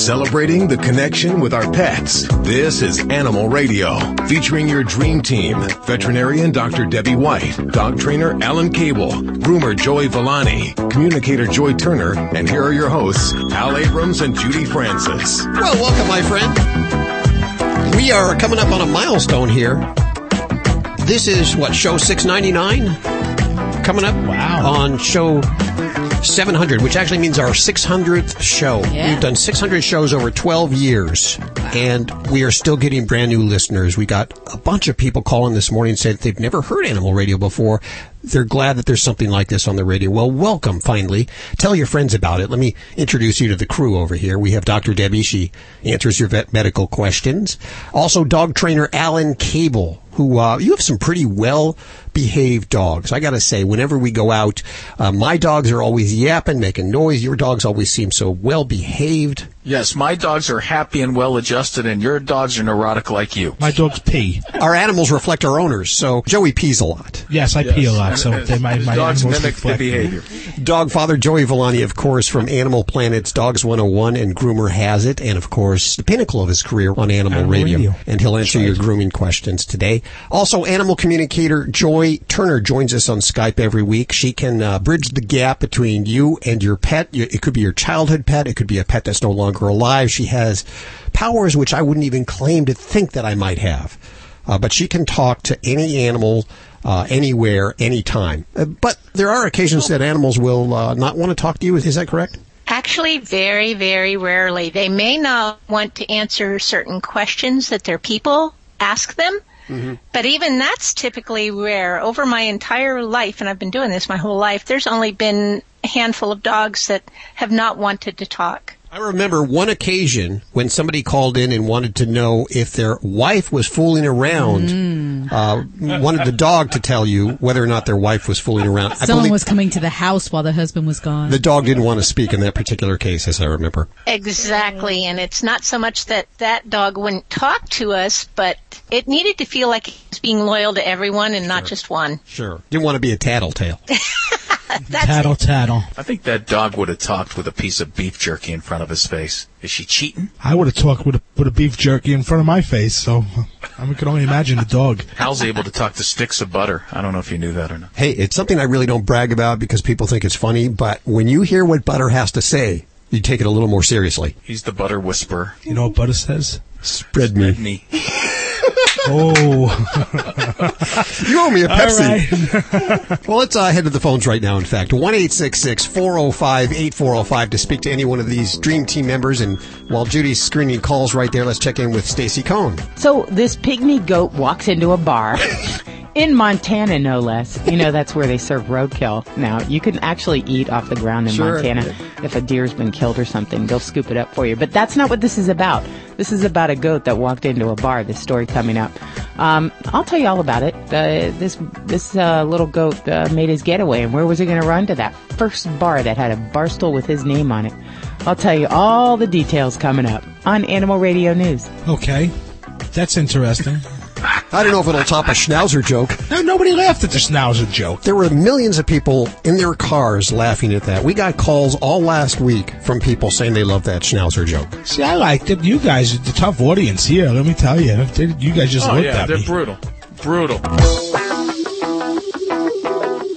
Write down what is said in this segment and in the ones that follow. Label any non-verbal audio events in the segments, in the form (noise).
Celebrating the connection with our pets. This is Animal Radio, featuring your dream team. Veterinarian Dr. Debbie White, dog trainer Alan Kabel, groomer Joey Villani, communicator Joy Turner, and here are your hosts, Al Abrams and Judy Francis. Well, welcome, my friend. We are coming up on a milestone here. This is what, show 699? Coming up Wow. on show 700, which actually means our 600th show. Yeah. We've done 600 shows over 12 years, and we are still getting brand new listeners. We got a bunch of people calling this morning and said they've never heard animal radio before. They're glad that there's something like this on the radio. Well, welcome finally. Tell your friends about it. Let me introduce you to the crew over here. We have Dr. Debbie. She answers your vet medical questions. Also, dog trainer Alan Kabel, who, uh, you have some pretty well behaved dogs. I gotta say, whenever we go out, uh, my dogs are always yapping, making noise. Your dogs always seem so well behaved. Yes, my dogs are happy and well adjusted, and your dogs are neurotic like you. My dogs pee. Our animals reflect our owners, so Joey pees a lot. Yes, I pee a lot, so And- they, my, and my dogs animals mimic the reflect me. behavior. Dog father Joey Villani, of course, from Animal Planet's Dogs 101 and Groomer Has It, and of course, the pinnacle of his career on Animal, Animal radio. Radio. And he'll answer your grooming questions today. Also, animal communicator Joy Turner joins us on Skype every week. She can uh, bridge the gap between you and your pet. It could be your childhood pet. It could be a pet that's no longer alive. She has powers which I wouldn't even claim to think that I might have. Uh, but she can talk to any animal, uh, anywhere, anytime. Uh, but there are occasions that animals will uh, not want to talk to you. Is that correct? Actually, very, very rarely. They may not want to answer certain questions that their people ask them, Mm-hmm. but even that's typically rare. Over my entire life, and I've been doing this my whole life, there's only been a handful of dogs that have not wanted to talk. I remember one occasion when somebody called in and wanted to know if their wife was fooling around. Uh, wanted the dog to tell you whether or not their wife was fooling around. I Someone believe was coming to the house while the husband was gone. the dog didn't want to speak in that particular case, as I remember. Exactly, and it's not so much that that dog wouldn't talk to us, but it needed to feel like it was being loyal to everyone and not just one. Sure. Didn't want to be a tattletale. (laughs) That's Tattle, tattle. I think that dog would have talked with a piece of beef jerky in front of his face. Is she cheating? I would have talked with a, with a beef jerky in front of my face, so I mean, can only imagine the dog. Hal's able to talk to sticks of butter. I don't know if you knew that or not. Hey, it's something I really don't brag about because people think it's funny, but when you hear what Butter has to say, you take it a little more seriously. He's the butter whisperer. You know what Butter says? Spread me. Me. (laughs) Oh, (laughs) You owe me a Pepsi. right. (laughs) Well, let's uh, head to the phones right now, in fact. 1 405 8405 to speak to any one of these Dream Team members. And while Judy's screening calls right there, let's check in with Stacy Cohn. So this pygmy goat walks into a bar (laughs) in Montana, no less. You know that's where they serve roadkill. Now you can actually eat off the ground in Sure. Montana if a deer's been killed or something. They'll scoop it up for you. But that's not what this is about. This is about a goat that walked into a bar. This story coming up. Um, I'll tell you all about it. Uh, this this uh, little goat uh, made his getaway, and where was he going to run to? That first bar that had a bar stool with his name on it. I'll tell you all the details coming up on Animal Radio News. Okay, that's interesting. I don't know if it'll top a schnauzer joke. No, nobody laughed at the schnauzer joke. There were millions of people in their cars laughing at that. We got calls all last week from people saying they love that schnauzer joke. See, I liked it. You guys, are the tough audience here. Let me tell you, you guys just Oh looked yeah, at they're me. brutal. Brutal.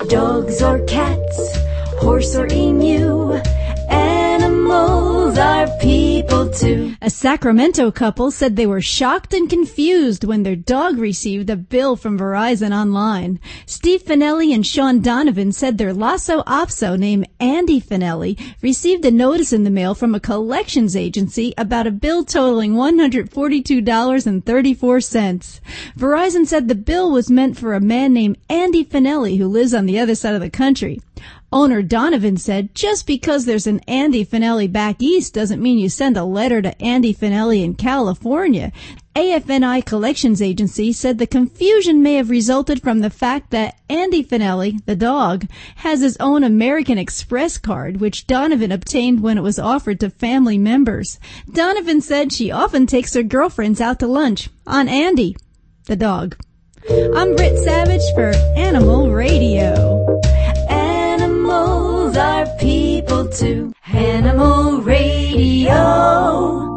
Dogs or cats, horse or emu, are people too. A Sacramento couple said they were shocked and confused when their dog received a bill from Verizon online. Steve Finelli and Sean Donovan said their Lhasa Apso named Andy Finelli received a notice in the mail from a collections agency about a bill totaling $142.34. Verizon said the bill was meant for a man named Andy Finelli who lives on the other side of the country. Owner Donovan said, just because there's an Andy Finelli back east doesn't mean you send a letter to Andy Finelli in California. AFNI Collections Agency said the confusion may have resulted from the fact that Andy Finelli, the dog, has his own American Express card, which Donovan obtained when it was offered to family members. Donovan said she often takes her girlfriends out to lunch on Andy, the dog. I'm Britt Savage for Animal Radio. Too. Animal Radio.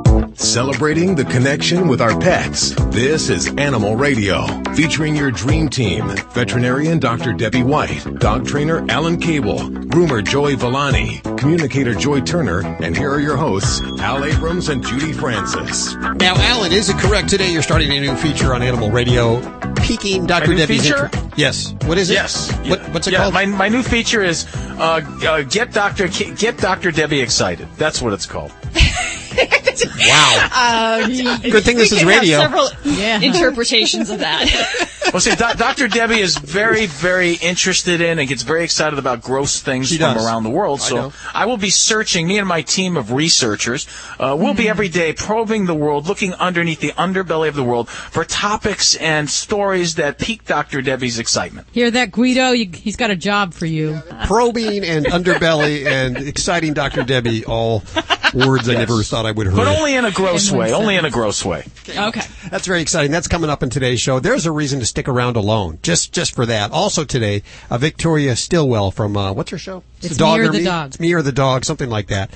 Celebrating the connection with our pets. This is Animal Radio, featuring your dream team. Veterinarian Dr. Debbie White, dog trainer Alan Kabel, groomer Joy Villani, communicator Joy Turner, and here are your hosts, Al Abrams and Judy Francis. Now, Alan, is it correct today you're starting a new feature on Animal Radio, peaking Dr. new Debbie's feature? intro- Yes. What is it? Yes. What, what's it yeah, called? My, my new feature is uh, uh, get Doctor get Doctor Debbie excited. That's what it's called. (laughs) wow. Uh, (laughs) (laughs) Good thing this we is can have radio. several interpretations of that. (laughs) Well, see, Do- Dr. Debbie is very, very interested in and gets very excited about gross things She from does. around the world. I So know. I, will be searching. Me and my team of researchers uh, will Mm-hmm. be every day probing the world, looking underneath the underbelly of the world for topics and stories that pique Dr. Debbie's excitement. Hear that, Guido? You, he's got a job for you. Probing and underbelly and exciting Dr. Debbie, all words I never thought I would hear. But only in a gross In way. Only in a gross way. Okay. That's very exciting. That's coming up in today's show. There's a reason to stick around alone, just just for that. Also today, uh, Victoria Stilwell from uh, what's her show? It's Me or the Dog. It's me or the dog, something like that.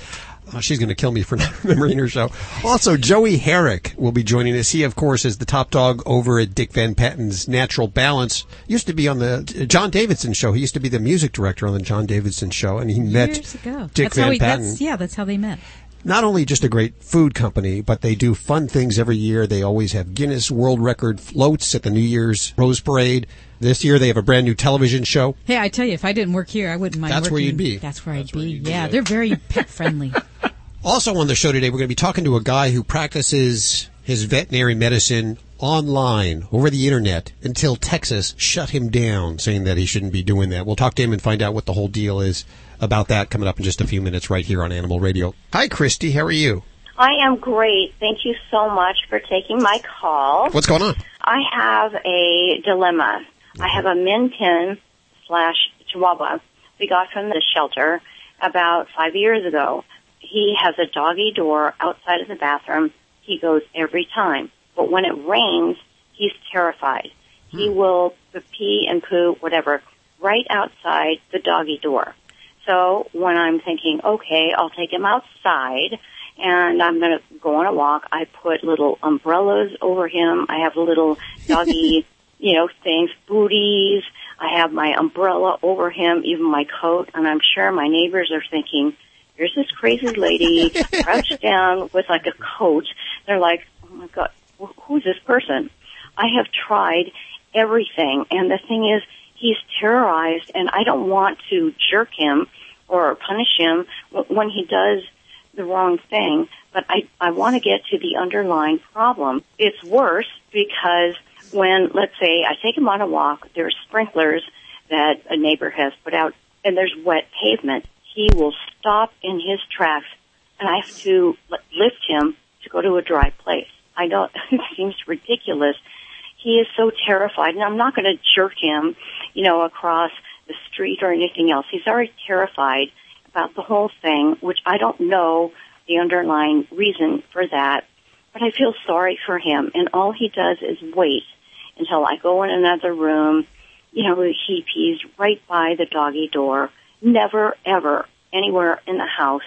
Uh, she's going to kill me for (laughs) not remembering her show. Also, Joey Herrick will be joining us. He, of course, is the top dog over at Dick Van Patten's Natural Balance. Used to be on the John Davidson show. He used to be the music director on the John Davidson show, and he met Dick that's Van how he, Patten that's, yeah, that's how they met. Not only just a great food company, but they do fun things every year. They always have Guinness World Record floats at the New Year's Rose Parade. This year they have a brand new television show. Hey, I tell you, if I didn't work here, I wouldn't mind That's where you'd be. That's where I'd be. yeah, they're very (laughs) pet friendly. Also on the show today, we're going to be talking to a guy who practices his veterinary medicine online over the internet until Texas shut him down, saying that he shouldn't be doing that. We'll talk to him and find out what the whole deal is about that coming up in just a few minutes right here on Animal Radio. Hi, Christy. How are you? I am great. Thank you so much for taking my call. What's going on? I have a dilemma. I have a Min Pin slash Chihuahua we got from the shelter about five years ago. He has a doggy door outside of the bathroom. He goes every time. But when it rains, he's terrified. He hmm. will pee and poo, whatever, right outside the doggy door. So when I'm thinking, okay, I'll take him outside and I'm going to go on a walk, I put little umbrellas over him. I have little doggy, (laughs) you know, things, booties. I have my umbrella over him, even my coat, and I'm sure my neighbors are thinking, here's this crazy lady (laughs) crouched down with like a coat. They're like, oh my god, who's this person? I have tried everything, and the thing is, he's terrorized, and I don't want to jerk him or punish him when he does the wrong thing, but I, I want to get to the underlying problem. It's worse because when, let's say, I take him on a walk, there's sprinklers that a neighbor has put out, and there's wet pavement. He will stop in his tracks, and I have to lift him to go to a dry place. I know (laughs) it seems ridiculous. He is so terrified, and I'm not going to jerk him, you know, across the street or anything else. He's already terrified about the whole thing, which I don't know the underlying reason for that. But I feel sorry for him, and all he does is wait until I go in another room. You know, he pees right by the doggy door. Never, ever, anywhere in the house.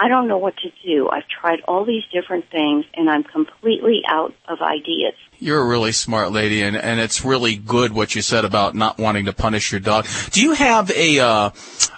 I don't know what to do. I've tried all these different things, and I'm completely out of ideas. You're a really smart lady, and, and it's really good what you said about not wanting to punish your dog. Do you have a uh,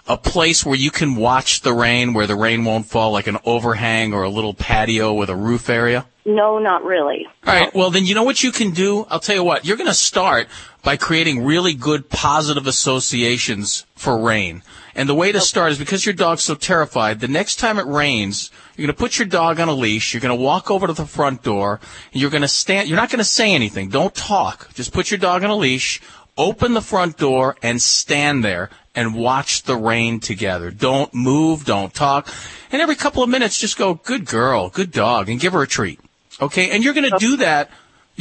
a place where you can watch the rain, where the rain won't fall, like an overhang or a little patio with a roof area? No, not really. All right. Well, then you know what you can do. I'll tell you what. You're going to start by creating really good positive associations for rain. And the way to start is because your dog's so terrified. The next time it rains, you're going to put your dog on a leash. You're going to walk over to the front door. And you're going to stand. You're not going to say anything. Don't talk. Just put your dog on a leash. Open the front door and stand there and watch the rain together. Don't move. Don't talk. And every couple of minutes, just go, "Good girl, good dog," and give her a treat. Okay, and you're going to do that.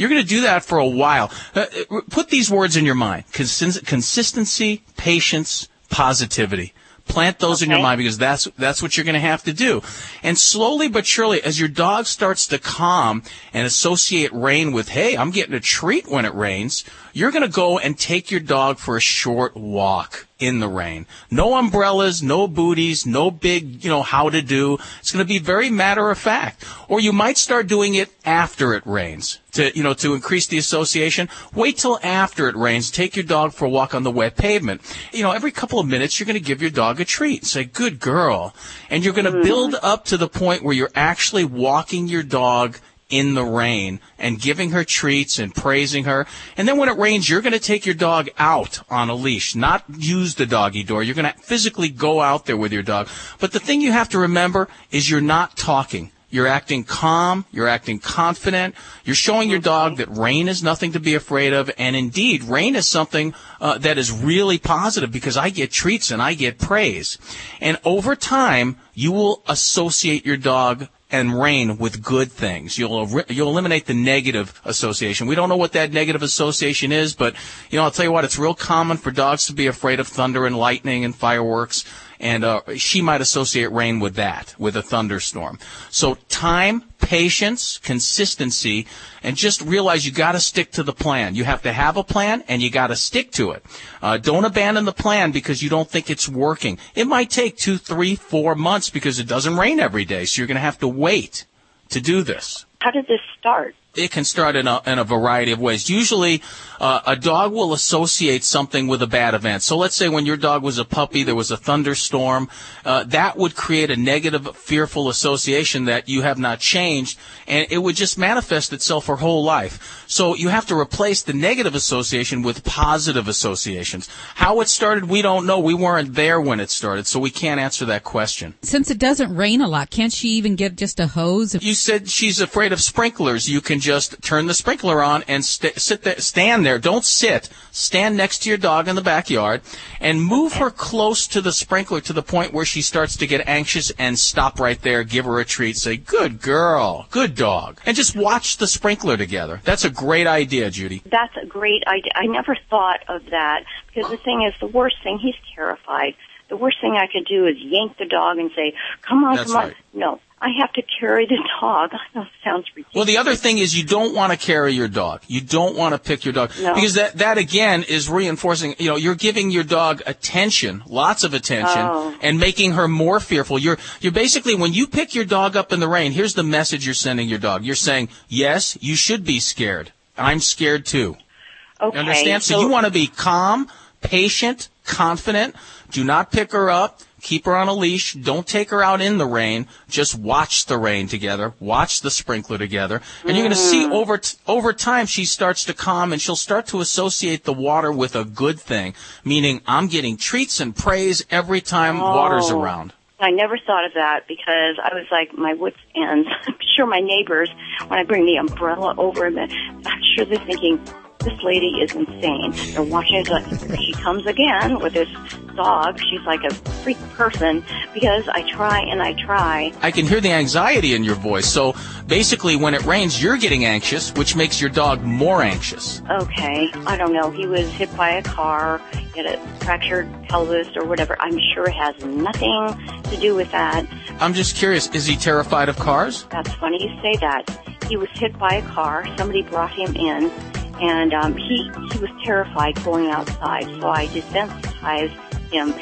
You're going to do that for a while. Uh, put these words in your mind: Consist- consistency, patience, positivity. Plant those in your mind because that's that's what you're going to have to do. And slowly but surely, as your dog starts to calm and associate rain with, "Hey, I'm getting a treat when it rains," you're going to go and take your dog for a short walk in the rain. No umbrellas, no booties, no big, you know, how to do. It's going to be very matter of fact. Or you might start doing it after it rains to, you know, to increase the association. Wait till after it rains. Take your dog for a walk on the wet pavement. You know, every couple of minutes you're going to give your dog a treat. Say, good girl. And you're going to mm-hmm. build up to the point where you're actually walking your dog in the rain and giving her treats and praising her. And then when it rains, you're going to take your dog out on a leash, not use the doggy door. You're going to physically go out there with your dog. But the thing you have to remember is you're not talking. You're acting calm. You're acting confident. You're showing your dog that rain is nothing to be afraid of. And indeed, rain is something uh, that is really positive because I get treats and I get praise. And over time, you will associate your dog and rain with good things. You'll you'll eliminate the negative association. We don't know what that negative association is, but you know I'll tell you what. It's real common for dogs to be afraid of thunder and lightning and fireworks, and uh, she might associate rain with that, with a thunderstorm. So time, patience, consistency, and just realize you got to stick to the plan. You have to have a plan, and you got to stick to it. Uh, don't abandon the plan because you don't think it's working. It might take two, three, four months because it doesn't rain every day, so you're going to have to wait to do this. How did this start? It can start in a, in a variety of ways. Usually, uh, a dog will associate something with a bad event. So let's say when your dog was a puppy, there was a thunderstorm. Uh, that would create a negative, fearful association that you have not changed, and it would just manifest itself her whole life. So you have to replace the negative association with positive associations. How it started, we don't know. We weren't there when it started, so we can't answer that question. Since it doesn't rain a lot, can't she even get just a hose? You said she's afraid of sprinklers. You can just turn the sprinkler on and st- sit there, stand there. Don't sit. Stand next to your dog in the backyard and move her close to the sprinkler to the point where she starts to get anxious and stop right there. Give her a treat. Say, good girl, good dog. And just watch the sprinkler together. That's a great idea, Judy. That's a great idea. I never thought of that because the thing is, the worst thing, he's terrified. The worst thing I could do is yank the dog and say, come on, That's come on. right. No. I have to carry the dog. I know it sounds ridiculous. Well, the other thing is you don't want to carry your dog. You don't want to pick your dog No. because that that again is reinforcing. You know, you're giving your dog attention, lots of attention, Oh. and making her more fearful. You're you're basically when you pick your dog up in the rain. Here's the message you're sending your dog. You're saying, yes, you should be scared. I'm scared too. Okay. You understand? So, you want to be calm, patient, confident. Do not pick her up. Keep her on a leash. Don't take her out in the rain. Just watch the rain together. Watch the sprinkler together. And you're going to mm-hmm. see over, t- over time she starts to calm and she'll start to associate the water with a good thing. Meaning I'm getting treats and praise every time water's Oh. around. I never thought of that because I was like my wits ends. (laughs) I'm sure my neighbors, when I bring the umbrella over them, I'm sure they're thinking, this lady is insane. They're watching it she comes again with this dog. She's like a freak person because I try and I try. I can hear the anxiety in your voice. So basically when it rains, you're getting anxious, which makes your dog more anxious. Okay, I don't know. He was hit by a car, he had a fractured pelvis or whatever. I'm sure it has nothing to do with that. I'm just curious, is he terrified of cars? That's funny you say that. He was hit by a car. Somebody brought him in, and um, he he was terrified going outside. So I desensitized him,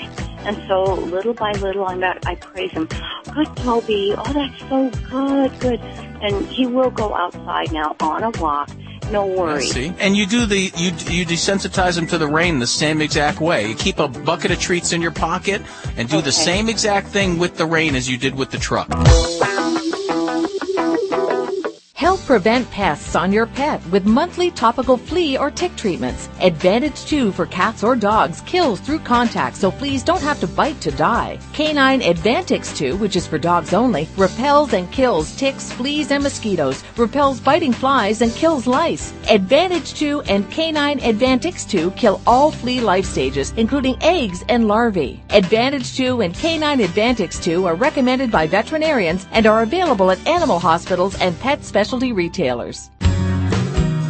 and so little by little, I'm at, I praise him. Good, Toby. Oh, that's so good, good. And he will go outside now on a walk. No worry. See, and you do the you you desensitize them to the rain the same exact way. You keep a bucket of treats in your pocket and do the same exact thing with the rain as you did with the truck. Prevent pests on your pet with monthly topical flea or tick treatments. Advantage 2 for cats or dogs kills through contact so fleas don't have to bite to die. Canine Advantix 2, which is for dogs only, repels and kills ticks, fleas, and mosquitoes, repels biting flies, and kills lice. Advantage 2 and Canine Advantix 2 kill all flea life stages, including eggs and larvae. Advantage 2 and Canine Advantix 2 are recommended by veterinarians and are available at animal hospitals and pet specialty retailers.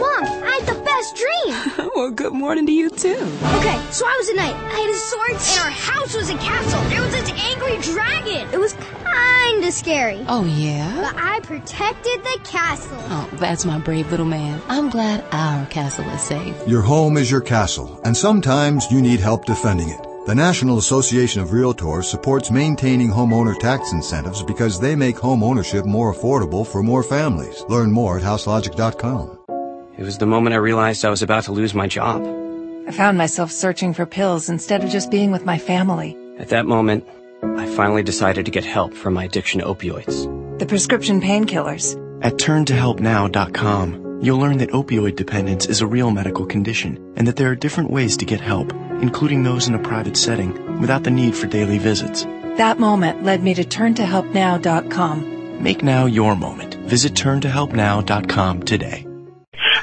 Mom, I had the best dream. (laughs) well, good morning to you too. Okay, so I was a knight. I had a sword, and our house was a castle. There was this angry dragon. It was kinda scary. Oh, yeah? But I protected the castle. Oh, that's my brave little man. I'm glad our castle is safe. Your home is your castle, and sometimes you need help defending it. The National Association of Realtors supports maintaining homeowner tax incentives because they make home ownership more affordable for more families. Learn more at houselogic.com. It was the moment I realized I was about to lose my job. I found myself searching for pills instead of just being with my family. At that moment, I finally decided to get help for my addiction to opioids. The prescription painkillers. At turntohelpnow.com, you'll learn that opioid dependence is a real medical condition and that there are different ways to get help, including those in a private setting, without the need for daily visits. That moment led me to turntohelpnow.com. Make now your moment. Visit turntohelpnow.com today.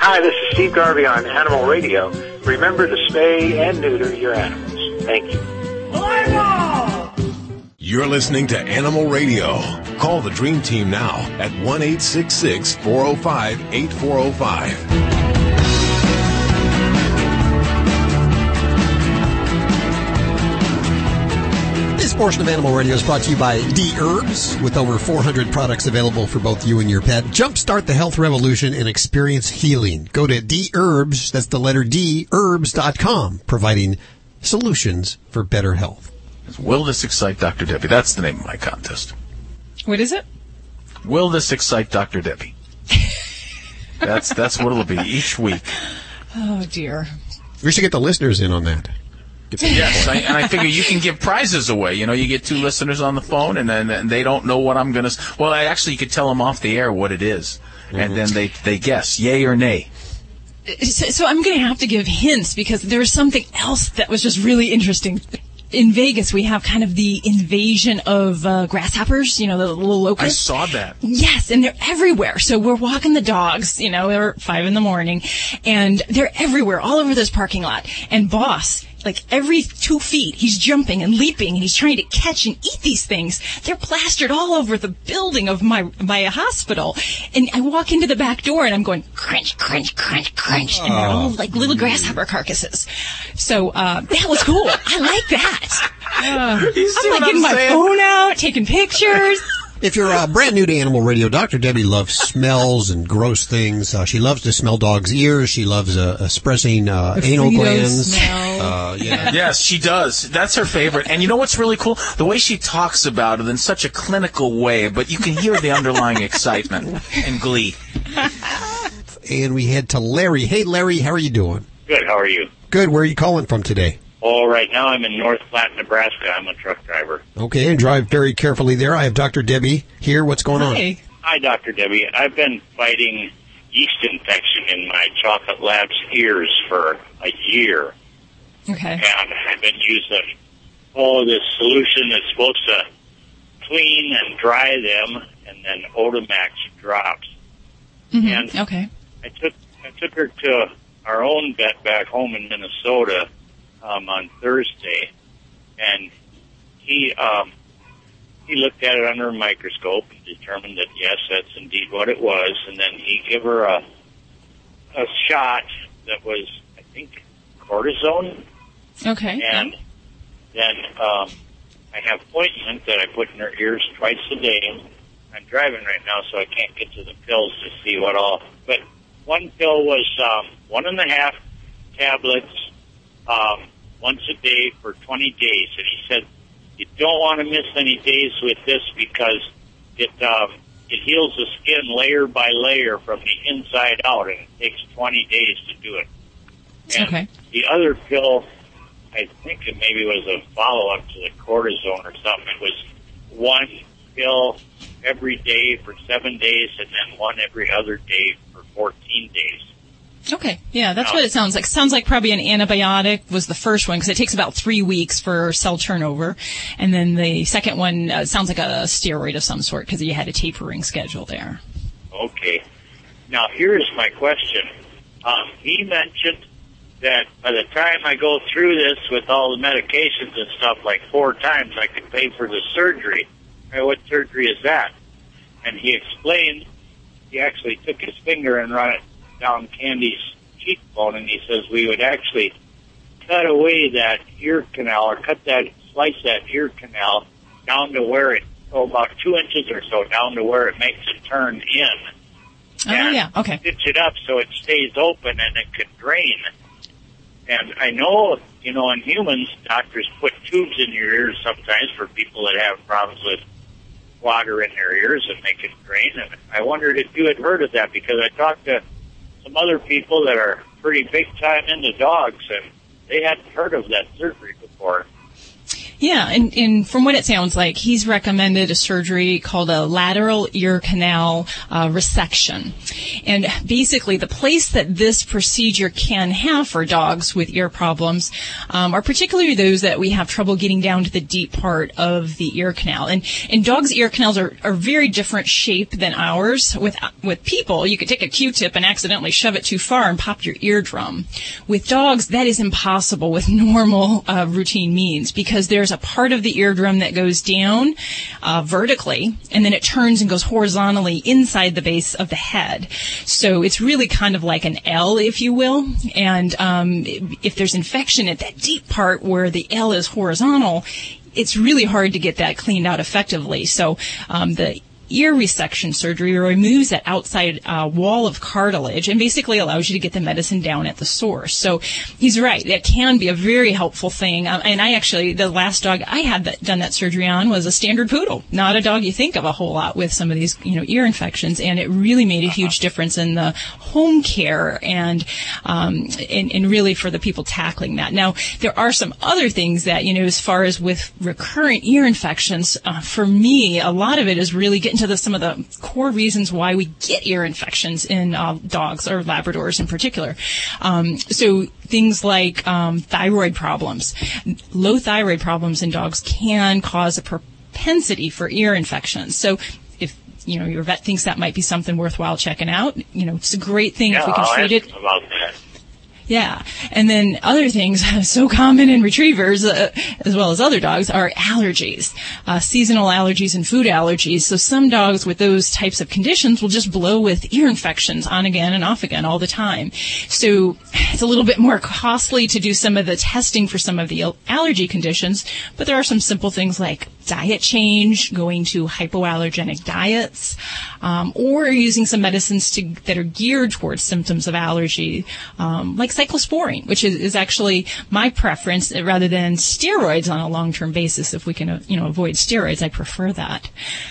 Hi, this is Steve Garvey on Animal Radio. Remember to spay and neuter your animals. Thank you. You're listening to Animal Radio. Call the Dream Team now at 1 866 405 8405. Portion of Animal Radio is brought to you by D Herbs, with over 400 products available for both you and your pet. Jumpstart the health revolution and experience healing. Go to D Herbs, that's the letter D, herbs.com, providing solutions for better health. Will this excite Dr. Debbie? That's the name of my contest. What is it? Will this excite Dr. Debbie? (laughs) That's that's what it'll be each week. Oh dear. We should get the listeners in on that. Get some Yes. I, and I figure you can give prizes away. You know, you get two listeners on the phone, and then and they don't know what I'm going to. Well, I actually you could tell them off the air what it is, and then they they guess yay or nay. So, so I'm going to have to give hints because there was something else that was just really interesting. In Vegas, we have kind of the invasion of uh, grasshoppers, you know, the little locusts. I saw that. Yes, and they're everywhere. So we're walking the dogs, you know, they're five in the morning, and they're everywhere, all over this parking lot. And boss, like every two feet, he's jumping and leaping, and he's trying to catch and eat these things. They're plastered all over the building of my my hospital. And I walk into the back door, and I'm going crunch, crunch, crunch, crunch, and they're all like little grasshopper carcasses. So uh, that was cool. I like that. Uh, I'm like getting I'm my saying? phone out, taking pictures. If you're uh, brand new to Animal Radio, Dr. Debbie loves smells and gross things. Uh, she loves to smell dogs' ears. She loves uh, expressing uh, anal glands. Uh, yeah. (laughs) Yes, she does. That's her favorite. And you know what's really cool? The way she talks about it in such a clinical way, but you can hear the underlying excitement and glee. And we head to Larry. Hey, Larry, how are you doing? Good. How are you? Good. Where are you calling from today? All right. Now I'm in North Platte, Nebraska. I'm a truck driver. Okay, and drive very carefully there. I have Dr. Debbie here. What's going on? Hi, Dr. Debbie. I've been fighting yeast infection in my chocolate lab's ears for a year. Okay. And I've been using all this solution that's supposed to clean and dry them, and then Otomax drops. Mhm. And okay. I took I took her to our own vet back home in Minnesota um, on Thursday, and he um, he looked at it under a microscope and determined that yes, that's indeed what it was. And then he gave her a a shot that was, I think, cortisone, Okay. and then um, I have ointment that I put in her ears twice a day. I'm driving right now, so I can't get to the pills to see what all. But one pill was um, one and a half tablets um, once a day for 20 days, and he said you don't want to miss any days with this because it um, it heals the skin layer by layer from the inside out, and it takes 20 days to do it. And Okay. the other pill, I think it maybe was a follow up to the cortisone or something. It was one pill every day for seven days, and then one every other day for 14 days. Okay, yeah, that's what it sounds like. Sounds like probably an antibiotic was the first one because it takes about three weeks for cell turnover, and then the second one uh, sounds like a steroid of some sort because you had a tapering schedule there. Okay. Now here's my question. Um, he mentioned that by the time I go through this with all the medications and stuff, like four times, I could pay for the surgery. Hey, what surgery is that? And he explained he actually took his finger and run it down Candy's cheekbone, and he says we would actually cut away that ear canal or cut that, slice that ear canal down to where it, oh, about two inches or so down to where it makes it turn in. Oh yeah, okay. Stitch it up so it stays open and it can drain. And I know, you know, in humans, doctors put tubes in your ears sometimes for people that have problems with water in their ears and make it drain. And I wondered if you had heard of that because I talked to some other people that are pretty big time into dogs and they hadn't heard of that surgery before. Yeah, and, and from what it sounds like, he's recommended a surgery called a lateral ear canal uh, resection. And basically, the place that this procedure can have for dogs with ear problems um, are particularly those that we have trouble getting down to the deep part of the ear canal. And, and dogs' ear canals are, are very different shape than ours. With with people, you could take a Q-tip and accidentally shove it too far and pop your eardrum. With dogs, that is impossible with (laughs) normal uh, routine means because there's a part of the eardrum that goes down uh, vertically, and then it turns and goes horizontally inside the base of the head. So it's really kind of like an L, if you will. And um, if there's infection at that deep part where the L is horizontal, it's really hard to get that cleaned out effectively. So um, the ear resection surgery removes that outside uh, wall of cartilage and basically allows you to get the medicine down at the source. So he's right; that can be a very helpful thing. Um, and I actually, the last dog I had that done that surgery on was a standard poodle, not a dog you think of a whole lot with some of these, you know, ear infections, and it really made a huge difference in the home care and um, and, and really for the people tackling that. Now there are some other things that you know, as far as with recurrent ear infections, uh, for me, a lot of it is really getting into the, some of the core reasons why we get ear infections in uh, dogs or Labradors in particular. Um, so things like um, thyroid problems, low thyroid problems in dogs can cause a propensity for ear infections. So if you know your vet thinks that might be something worthwhile checking out, you know it's a great thing yeah, if we can I'll treat it. Yeah. And then other things (laughs) so common in retrievers, uh, as well as other dogs, are allergies, uh, seasonal allergies and food allergies. So some dogs with those types of conditions will just blow with ear infections on again and off again all the time. So it's a little bit more costly to do some of the testing for some of the allergy conditions, but there are some simple things like diet change, going to hypoallergenic diets, um, or using some medicines to, that are geared towards symptoms of allergy, um, like cyclosporine, which is, is actually my preference uh, rather than steroids on a long-term basis. If we can, uh, you know, avoid steroids, I prefer that.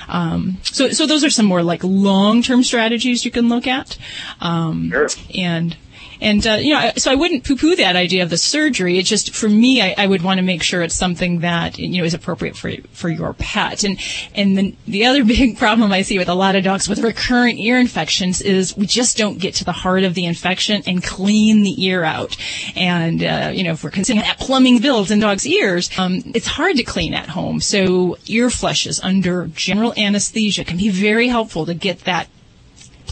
Um, so, so those are some more like long-term strategies you can look at. Um, And and uh, you know, so I wouldn't poo-poo that idea of the surgery. It's just for me, I, I would want to make sure it's something that you know is appropriate for for your pet. And and the the other (laughs) big problem I see with a lot of dogs with recurrent ear infections is we just don't get to the heart of the infection and clean the ear out. And uh, you know, if we're considering that plumbing builds in dogs' ears, um, it's hard to clean at home. So ear flushes under general anesthesia can be very helpful to get that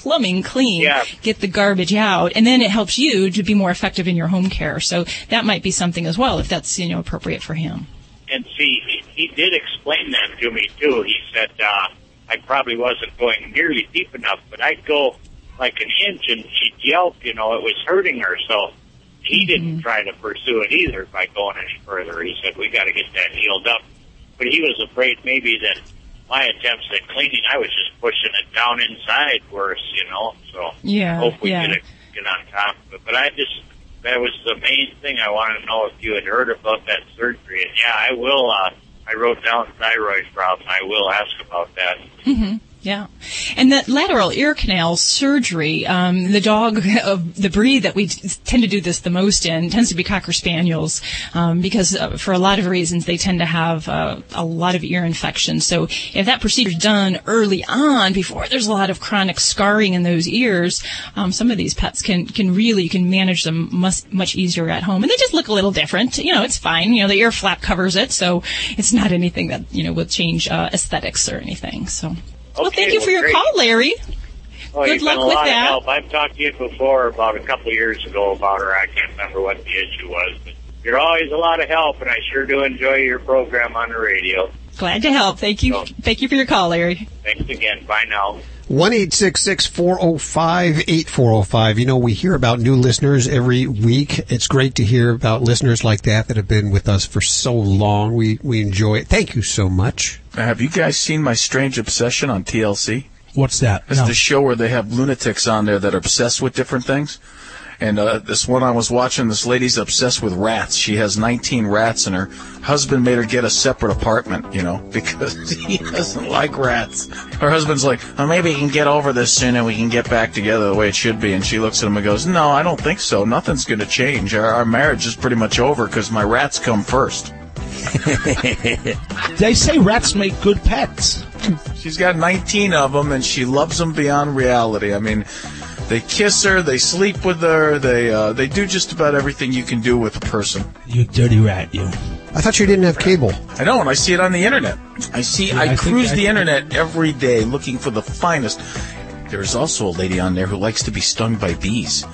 plumbing clean, get the garbage out, and then it helps you to be more effective in your home care. So that might be something as well if that's you know appropriate for him. And see, he, he did explain that to me too. He said uh, I probably wasn't going nearly deep enough, but I'd go like an inch, and she'd yelp. You know, it was hurting her. So he didn't try to pursue it either by going any further. He said we got to get that healed up. But he was afraid maybe that my attempts at cleaning, I was just pushing it down inside worse. You know, so Yeah, hope we yeah. get it, get on top of it. But I just that was the main thing I wanted to know if you had heard about that surgery. And yeah, I will. uh I wrote down thyroid problem. I will ask about that. hmm Yeah. And that lateral ear canal surgery, um, the dog (laughs) of the breed that we tend to do this the most in tends to be Cocker Spaniels, um, because uh, for a lot of reasons they tend to have uh, a lot of ear infections. So if that procedure is done early on, before there's a lot of chronic scarring in those ears, um, some of these pets can, can really, you can manage them much, much easier at home. And they just look a little different. You know, it's fine. You know, the ear flap covers it, so it's not anything that, you know, will change uh, aesthetics or anything. So. Well, thank you well, for your great. call, Larry. Oh, Good luck with that. help. I've talked to you before about a couple of years ago about her. I can't remember what the issue was, but you're always a lot of help, and I sure do enjoy your program on the radio. Glad to help. Thank you. Thank you for your call, Larry. Thanks again. Bye now. One eight six six four zero five eight four zero five. You know, we hear about new listeners every week. It's great to hear about listeners like that that have been with us for so long. We we enjoy it. Thank you so much. Have you guys seen my strange obsession on TLC? What's that? It's No. the show where they have lunatics on there that are obsessed with different things. And uh, this one I was watching, this lady's obsessed with rats. She has 19 rats, and her husband made her get a separate apartment, you know, (laughs) because he doesn't like rats. Her husband's like, oh, maybe he can get over this soon and we can get back together the way it should be. And she looks at him and goes, no, I don't think so. Nothing's going to change. Our, our marriage is pretty much over because my rats come first. (laughs) They say rats make good pets. She's got 19 of them, and she loves them beyond reality. I mean, they kiss her, they sleep with her, they uh, they do just about everything you can do with a person. You dirty rat, you. I thought you didn't have cable. I know, and I see it on the internet. I see, Yeah, I, I think cruise I- the internet every day looking for the finest. There's also a lady on there who likes to be stung by bees.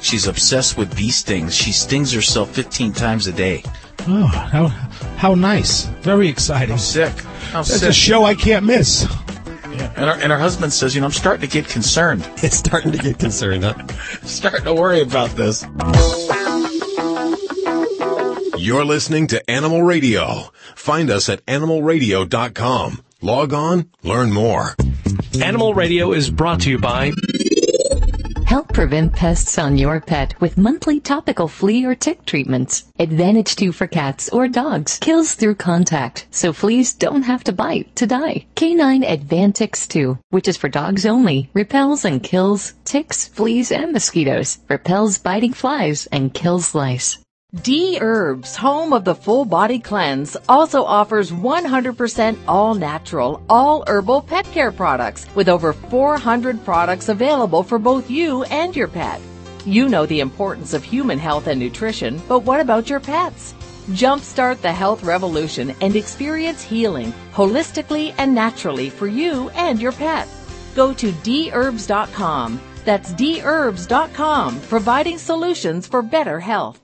She's obsessed with bee stings. She stings herself 15 times a day. Oh, how how nice. Very exciting. Sick. How That's sick. a show I can't miss. (laughs) And her, and her husband says, you know, I'm starting to get concerned. (laughs) It's starting to get concerned, huh? (laughs) starting to worry about this. You're listening to Animal Radio. Find us at animalradio.com. Log on, learn more. Animal Radio is brought to you by Help prevent pests on your pet with monthly topical flea or tick treatments. Advantage 2 for cats or dogs. Kills through contact, so fleas don't have to bite to die. Canine Advantix 2, which is for dogs only, repels and kills ticks, fleas, and mosquitoes. Repels biting flies and kills lice. D Herbs, home of the full body cleanse, also offers 100% all natural, all herbal pet care products with over 400 products available for both you and your pet. You know the importance of human health and nutrition, but what about your pets? Jumpstart the health revolution and experience healing holistically and naturally for you and your pet. Go to dherbs.com. That's dherbs.com, providing solutions for better health.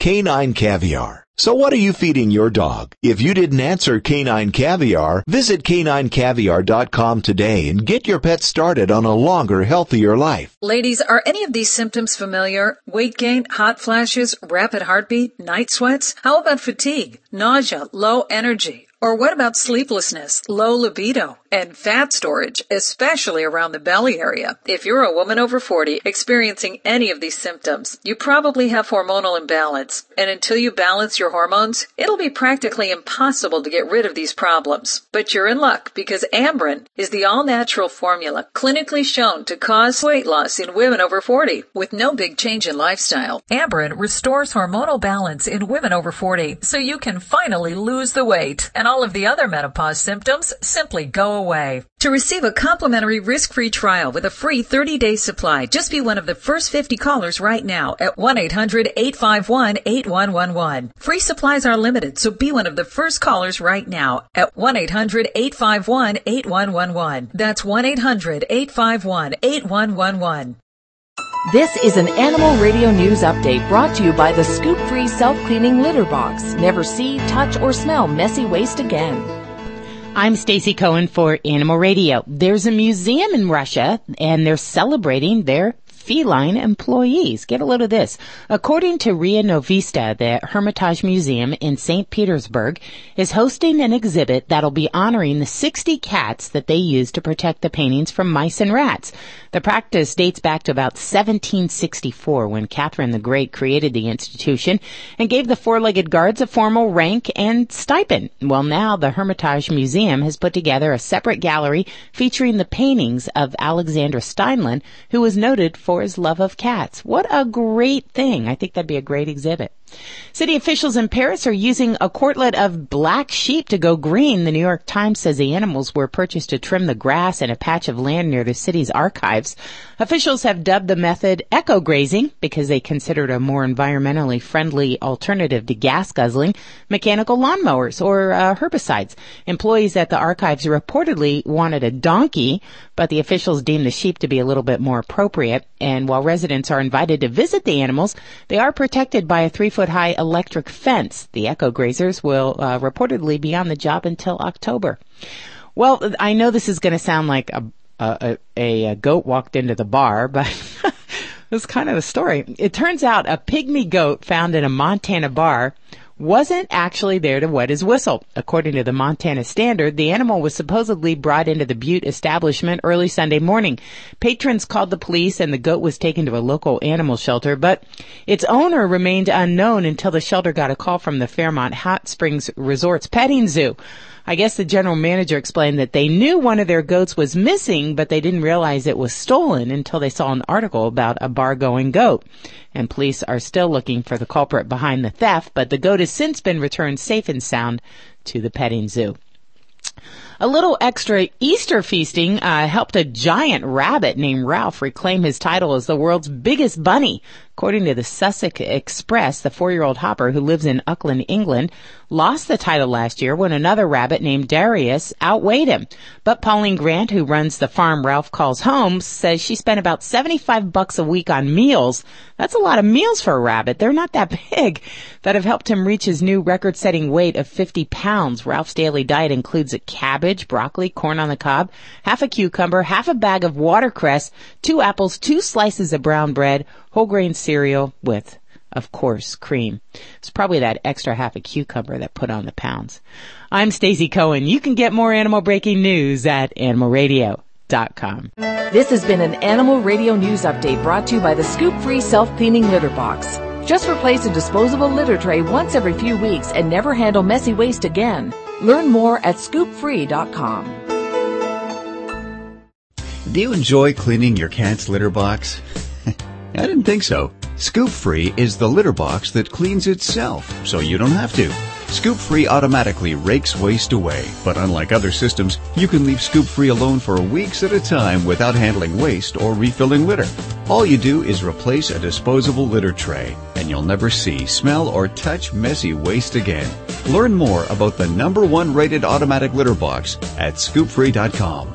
Canine caviar. So what are you feeding your dog? If you didn't answer Canine Caviar, visit caninecaviar.com today and get your pet started on a longer, healthier life. Ladies, are any of these symptoms familiar? Weight gain, hot flashes, rapid heartbeat, night sweats? How about fatigue, nausea, low energy? Or what about sleeplessness, low libido, and fat storage, especially around the belly area? If you're a woman over 40 experiencing any of these symptoms, you probably have hormonal imbalance. And until you balance your hormones, it'll be practically impossible to get rid of these problems. But you're in luck because Amberen is the all-natural formula clinically shown to cause weight loss in women over 40 with no big change in lifestyle. Amberen restores hormonal balance in women over 40 so you can finally lose the weight and all of the other menopause symptoms simply go away. To receive a complimentary risk-free trial with a free 30-day supply, just be one of the first 50 callers right now at 1-800-851-8111. Free supplies are limited, so be one of the first callers right now at 1-800-851-8111. That's 1-800-851-8111. This is an Animal Radio News Update brought to you by the Scoop Free Self Cleaning Litter Box. Never see, touch, or smell messy waste again. I'm Stacy Cohen for Animal Radio. There's a museum in Russia and they're celebrating their feline employees. Get a load of this. According to RIA Novosti, the Hermitage Museum in St. Petersburg is hosting an exhibit that'll be honoring the 60 cats that they use to protect the paintings from mice and rats. The practice dates back to about 1764 when Catherine the Great created the institution and gave the four-legged guards a formal rank and stipend. Well, now the Hermitage Museum has put together a separate gallery featuring the paintings of Alexander Steinlen, who was noted for his love of cats. What a great thing. I think that'd be a great exhibit. City officials in Paris are using a quartlet of black sheep to go green. The New York Times says the animals were purchased to trim the grass in a patch of land near the city's archives. Officials have dubbed the method eco grazing because they consider it a more environmentally friendly alternative to gas guzzling mechanical lawnmowers or uh, herbicides. Employees at the archives reportedly wanted a donkey, but the officials deemed the sheep to be a little bit more appropriate. And while residents are invited to visit the animals, they are protected by a three foot high electric fence. The eco grazers will uh, reportedly be on the job until October. Well, I know this is going to sound like a, a, a, goat walked into the bar, but (laughs) it's kind of the story. It turns out a pygmy goat found in a Montana bar wasn't actually there to wet his whistle. According to the Montana Standard, the animal was supposedly brought into the Butte establishment early Sunday morning. Patrons called the police and the goat was taken to a local animal shelter, but its owner remained unknown until the shelter got a call from the Fairmont Hot Springs Resorts Petting Zoo. I guess the general manager explained that they knew one of their goats was missing, but they didn't realize it was stolen until they saw an article about a bar going goat. And police are still looking for the culprit behind the theft, but the goat has since been returned safe and sound to the petting zoo. A little extra Easter feasting uh, helped a giant rabbit named Ralph reclaim his title as the world's biggest bunny. According to the Sussex Express, the four-year-old Hopper, who lives in Auckland, England, lost the title last year when another rabbit named Darius outweighed him. But Pauline Grant, who runs the farm Ralph calls home, says she spent about 75 bucks a week on meals. That's a lot of meals for a rabbit. They're not that (laughs) big. That have helped him reach his new record-setting weight of 50 pounds. Ralph's daily diet includes a cabbage, broccoli, corn on the cob, half a cucumber, half a bag of watercress, two apples, two slices of brown bread, whole grain cereal with, of course, cream. It's probably that extra half a cucumber that put on the pounds. I'm Stacy Cohen. You can get more animal breaking news at animalradio.com. This has been an Animal Radio News Update brought to you by the Scoop Free Self Cleaning Litter Box. Just replace a disposable litter tray once every few weeks and never handle messy waste again. Learn more at scoopfree.com. Do you enjoy cleaning your cat's litter box? I didn't think so. Scoop Free is the litter box that cleans itself, so you don't have to. Scoop Free automatically rakes waste away, but unlike other systems, you can leave Scoop Free alone for weeks at a time without handling waste or refilling litter. All you do is replace a disposable litter tray, and you'll never see, smell, or touch messy waste again. Learn more about the number one rated automatic litter box at scoopfree.com.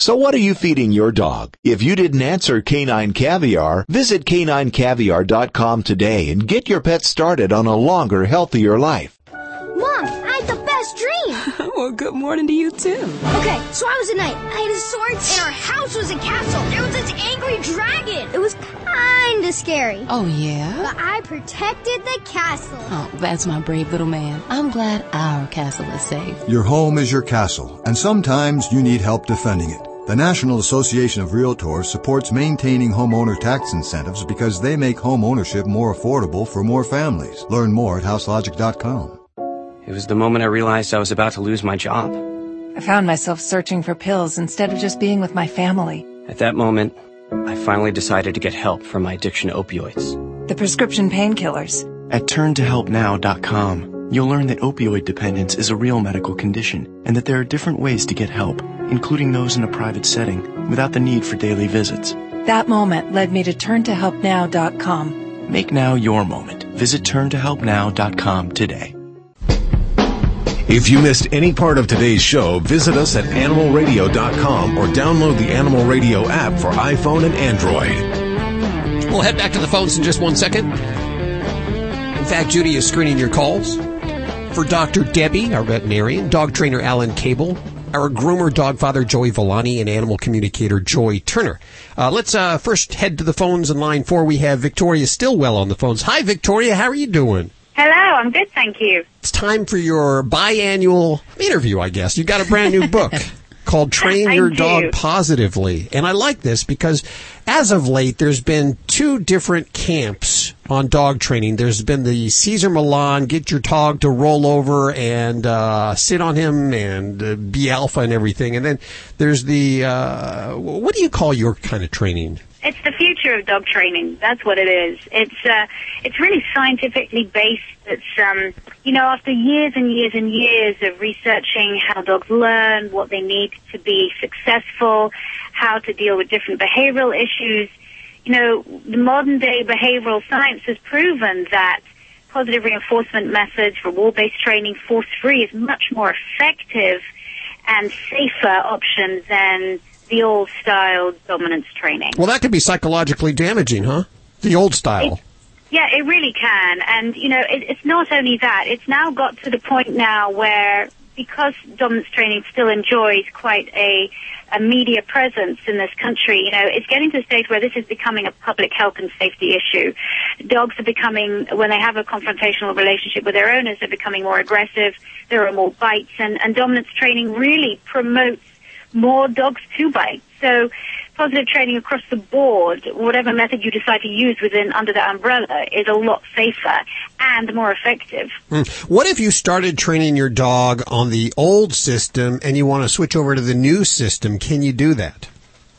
So what are you feeding your dog? If you didn't answer Canine Caviar, visit caninecaviar.com today and get your pet started on a longer, healthier life. Mom, I had the best dream. (laughs) well, good morning to you too. Okay, so I was a knight. I had a sword, and our house was a castle. There was this angry dragon. It was kinda scary. Oh, yeah? But I protected the castle. Oh, that's my brave little man. I'm glad our castle is safe. Your home is your castle, and sometimes you need help defending it. The National Association of Realtors supports maintaining homeowner tax incentives because they make home ownership more affordable for more families. Learn more at houselogic.com. It was the moment I realized I was about to lose my job. I found myself searching for pills instead of just being with my family. At that moment, I finally decided to get help for my addiction to opioids. The prescription painkillers. At turntohelpnow.com, you'll learn that opioid dependence is a real medical condition and that there are different ways to get help, including those in a private setting without the need for daily visits. That moment led me to turntohelpnow.com. Make now your moment. Visit turntohelpnow.com today. If you missed any part of today's show, visit us at animalradio.com or download the Animal Radio app for iPhone and Android. We'll head back to the phones in just one second. In fact, Judy is screening your calls for Dr. Debbie, our veterinarian, dog trainer Alan Kabel, our groomer dog father Joey Villani, and animal communicator Joy Turner. Uh, let's uh, first head to the phones in line four. We have Victoria Stilwell on the phones. Hi, Victoria. How are you doing? Hello, I'm good, thank you. It's time for your biannual interview, I guess. You got a brand new book (laughs) called Train I Your do. Dog Positively. And I like this because as of late, there's been two different camps on dog training. There's been the Cesar Millan, get your dog to roll over and uh, sit on him and uh, be alpha and everything. And then there's the, uh, what do you call your kind of training? It's the future of dog training. That's what it is. It's uh, it's really scientifically based. It's um, you know, after years and years and years of researching how dogs learn, what they need to be successful, how to deal with different behavioral issues. You know, the modern day behavioral science has proven that positive reinforcement methods, reward-based training, force-free is much more effective and safer option than the old style dominance training. Well, that could be psychologically damaging, huh? The old style. Yeah, it really can. And, you know, it, it's not only that, it's now got to the point now where, because dominance training still enjoys quite a, a media presence in this country, you know, it's getting to the stage where this is becoming a public health and safety issue. Dogs are becoming, when they have a confrontational relationship with their owners, they're becoming more aggressive, there are more bites, and, and dominance training really promotes more dogs to bite. So positive training across the board, whatever method you decide to use within under that umbrella, is a lot safer and more effective. Hmm. What if you started training your dog on the old system and you want to switch over to the new system? Can you do that?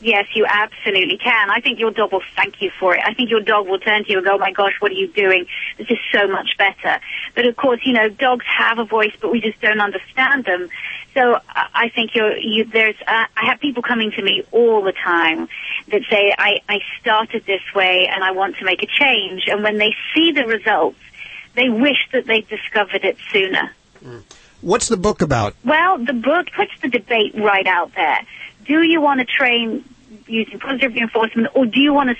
Yes, you absolutely can. I think your dog will thank you for it. I think your dog will turn to you and go, oh my gosh, what are you doing? This is so much better. But of course, you know, dogs have a voice, but we just don't understand them. So I I think you're, you, there's, uh, I have people coming to me all the time that say, I, I started this way and I want to make a change. And when they see the results, they wish that they'd discovered it sooner. What's the book about? Well, the book puts the debate right out there. Do you want to train using positive reinforcement, or do you want to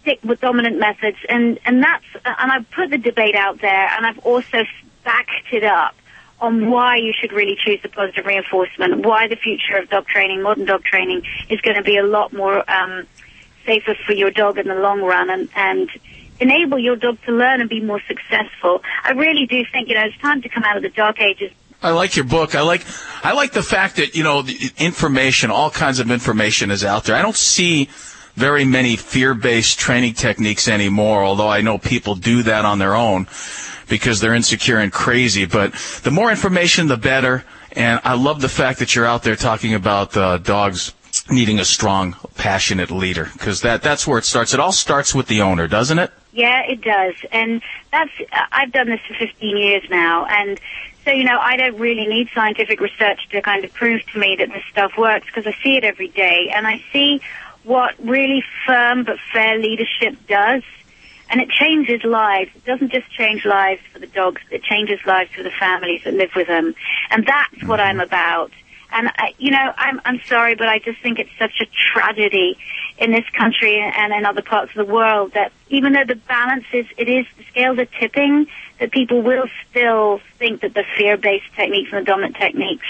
stick with dominant methods? And and that's and I've put the debate out there, and I've also backed it up on why you should really choose the positive reinforcement, why the future of dog training, modern dog training, is going to be a lot more um, safer for your dog in the long run, and and enable your dog to learn and be more successful. I really do think you know it's time to come out of the dark ages I like your book. I like I like the fact that you know the information, all kinds of information is out there. I don't see very many fear-based training techniques anymore. Although I know people do that on their own because they're insecure and crazy. But the more information, the better. And I love the fact that you're out there talking about uh, dogs needing a strong, passionate leader because that that's where it starts. It all starts with the owner, doesn't it? Yeah, it does. And that's, I've done this for 15 years now. And so, you know, I don't really need scientific research to kind of prove to me that this stuff works because I see it every day. And I see what really firm but fair leadership does. And it changes lives. It doesn't just change lives for the dogs, it changes lives for the families that live with them. And that's what mm-hmm. I'm about. And, I, you know, I'm, I'm sorry, but I just think it's such a tragedy in this country and in other parts of the world that even though the balance is, it is, the scales are tipping, that people will still think that the fear-based techniques and the dominant techniques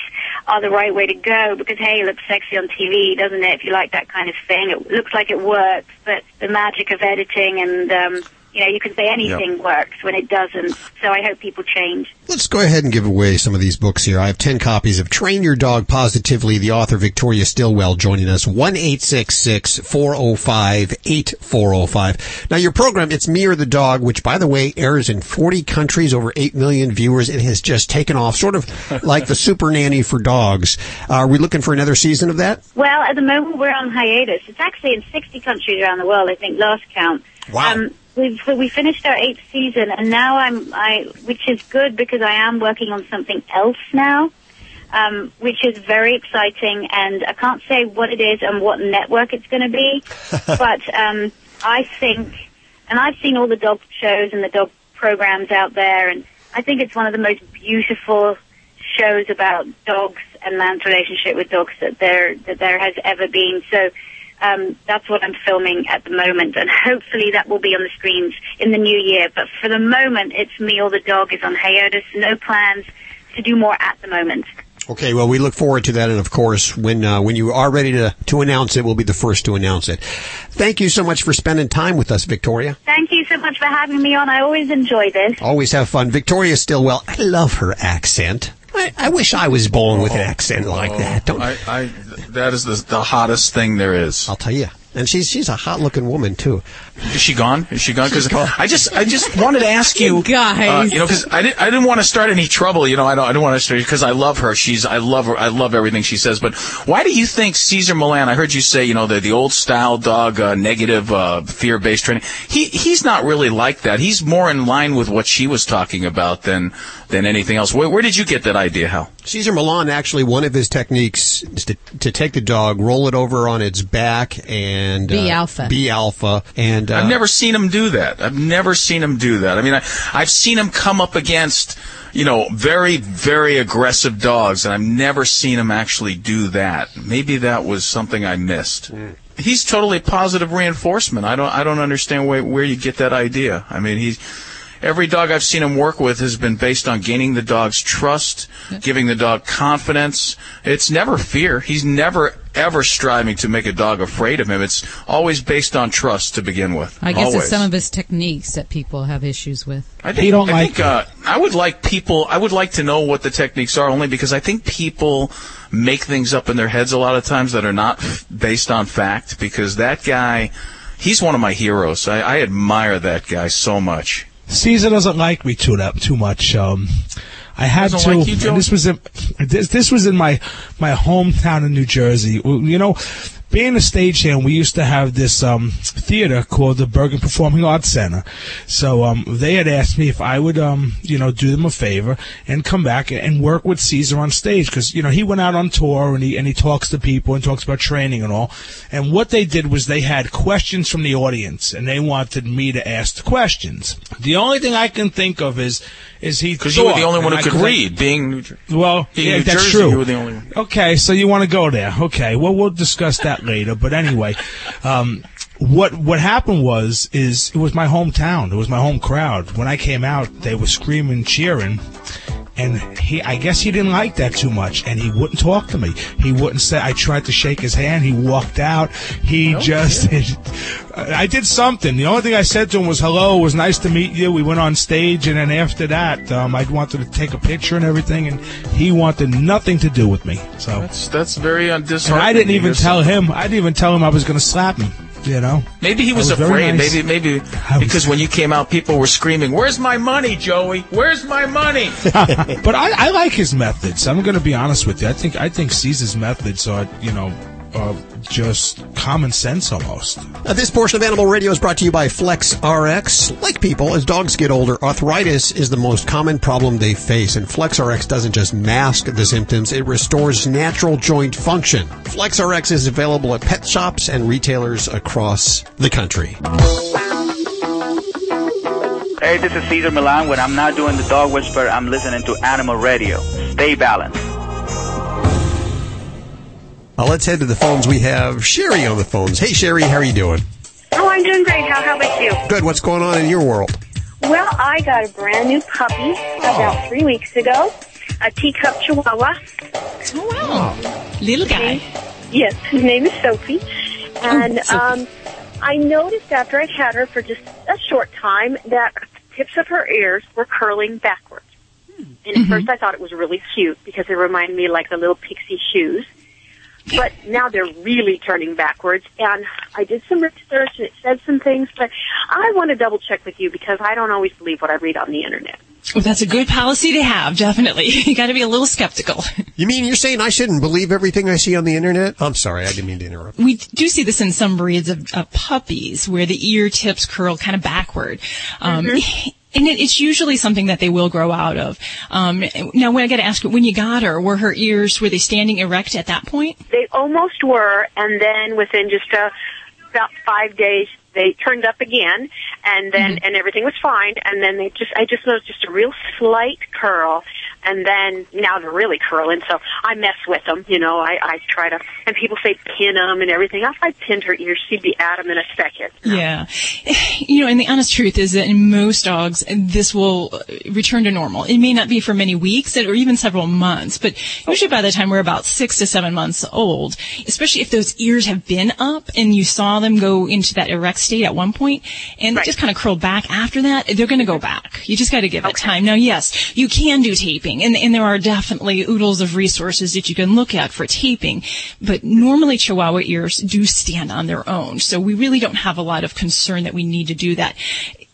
are the right way to go because, hey, it looks sexy on TV, doesn't it, if you like that kind of thing. It looks like it works, but the magic of editing and, um, you know, you can say anything works when it doesn't. So I hope people change. Let's go ahead and give away some of these books here. I have 10 copies of Train Your Dog Positively, the author Victoria Stilwell joining us. 1-866-405-8405. Now your program, it's Me or the Dog, which by the way airs in 40 countries, over 8 million viewers. It has just taken off, sort of (laughs) like the super nanny for dogs. Uh, are we looking for another season of that? Well, at the moment we're on hiatus. It's actually in 60 countries around the world, I think, last count. Wow. Um, we've, so we finished our eighth season, and now I'm, I, which is good because I am working on something else now, um, which is very exciting, and I can't say what it is and what network it's going to be, (laughs) but um, I think, and I've seen all the dog shows and the dog programs out there, and I think it's one of the most beautiful shows about dogs and man's relationship with dogs that there that there has ever been. So um, that's what I'm filming at the moment, and hopefully that will be on the screens in the new year. But for the moment, it's me or the dog is on hiatus. No plans to do more at the moment. Okay, well, we look forward to that, and of course, when uh, when you are ready to to announce it, we'll be the first to announce it. Thank you so much for spending time with us, Victoria. Thank you so much for having me on. I always enjoy this. Always have fun. Victoria Stilwell, I love her accent. I, I wish I was born with an oh. accent like oh. that. Don't I, I, that is the, the hottest thing there is. I'll tell you. And she's she's a hot looking woman too. Is she gone? Is she gone? Because I just I just wanted to ask (laughs) you, Guys. uh, you know, because I didn't I didn't want to start any trouble. You know, I don't I don't want to start because I love her. She's I love her. I love everything she says. But why do you think Cesar Millan? I heard you say, you know, the the old style dog, uh, negative, uh, fear based training. He he's not really like that. He's more in line with what she was talking about than than anything else. Where, where did you get that idea, Hal? Cesar Millan actually one of his techniques is to, to take the dog, roll it over on its back, and Be uh, alpha. Be alpha, and uh, I've never seen him do that. I've never seen him do that. I mean, I, I've seen him come up against, you know, very, very aggressive dogs, and I've never seen him actually do that. Maybe that was something I missed. He's totally positive reinforcement. I don't, I don't understand where, where you get that idea. I mean, he's, every dog I've seen him work with has been based on gaining the dog's trust, giving the dog confidence. It's never fear. He's never ever striving to make a dog afraid of him. It's always based on trust to begin with. I guess always. it's some of his techniques that people have issues with. I think, I think uh, I would like people. I would like to know what the techniques are, only because I think people make things up in their heads a lot of times that are not based on fact. Because that guy, he's one of my heroes. I, I admire that guy so much. Cesar doesn't like me too that too much. Um, I had to. like you, this was in this this was in my my hometown in New Jersey. You know, being a stagehand, we used to have this um, theater called the Bergen Performing Arts Center. So um, they had asked me if I would, um, you know, do them a favor and come back and work with Cesar on stage because you know he went out on tour and he and he talks to people and talks about training and all. And what they did was they had questions from the audience and they wanted me to ask the questions. The only thing I can think of is is he Because you were the only one who could read. Being New Jer- well, being yeah, New that's Jersey, true. you were the only one. Okay, so you want to go there? Okay, well we'll discuss that later. But anyway, um, what what happened was is it was my hometown. It was my home crowd. When I came out, they were screaming, cheering. And he, I guess he didn't like that too much, and he wouldn't talk to me. He wouldn't say. I tried to shake his hand. He walked out. He just, (laughs) I did something. The only thing I said to him was "Hello, it was nice to meet you." We went on stage, and then after that, um, I wanted to take a picture and everything, and he wanted nothing to do with me. So That's that's very uh, and. I didn't even tell him. I didn't even tell him I was going to slap him. You know. Maybe he I was, afraid. nice. Maybe maybe because when you came out, people were screaming, "Where's my money, Joey? Where's my money?" (laughs) but I, I like his methods. I'm going to be honest with you. I think I think Cesar's methods are you know are just common sense almost. Uh, this portion of Animal Radio is brought to you by Flex RX. Like people, as dogs get older, arthritis is the most common problem they face, and Flex RX doesn't just mask the symptoms, it restores natural joint function. Flex RX is available at pet shops and retailers across the country. Hey, this is Cesar Millan. When I'm not doing the dog whisper, I'm listening to Animal Radio. Stay balanced. Uh, let's head to the phones. We have Sherry on the phones. Hey, Sherry, how are you doing? Oh, I'm doing great. How, how about you? Good. What's going on in your world? Well, I got a brand new puppy about three weeks ago, a teacup chihuahua. Oh, wow. Little guy. Yes, his name is Sophie. And um, I noticed after I had her for just a short time that the tips of her ears were curling backwards. And at first I thought it was really cute because they reminded me like the little pixie shoes. But now they're really turning backwards. And I did some research and it said some things, but I want to double check with you because I don't always believe what I read on the internet. Well, that's a good policy to have, definitely. (laughs) You got to be a little skeptical. You mean you're saying I shouldn't believe everything I see on the internet? I'm sorry, I didn't mean to interrupt. We do see this in some breeds of, of puppies where the ear tips curl kind of backward. Um, (laughs) And it, it's usually something that they will grow out of. Um, now, when I got to ask, when you got her, were her ears were they standing erect at that point? They almost were, and then within just uh, about five days, they turned up again, and then and everything was fine. And then they just, I just noticed just a real slight curl, and then now they're really curling. So I mess with them. You know, I, I try to, and people say pin them and everything. If I pinned her ears, she'd be at 'em in a second. Yeah. (sighs) You know, and the honest truth is that in most dogs, this will return to normal. It may not be for many weeks or even several months, but usually by the time we're about six to seven months old, especially if those ears have been up and you saw them go into that erect state at one point and they just kind of curl back after that, they're going to go back. You just got to give it time. Now, yes, you can do taping and, and there are definitely oodles of resources that you can look at for taping, but normally Chihuahua ears do stand on their own. So we really don't have a lot of concern that we need to do that.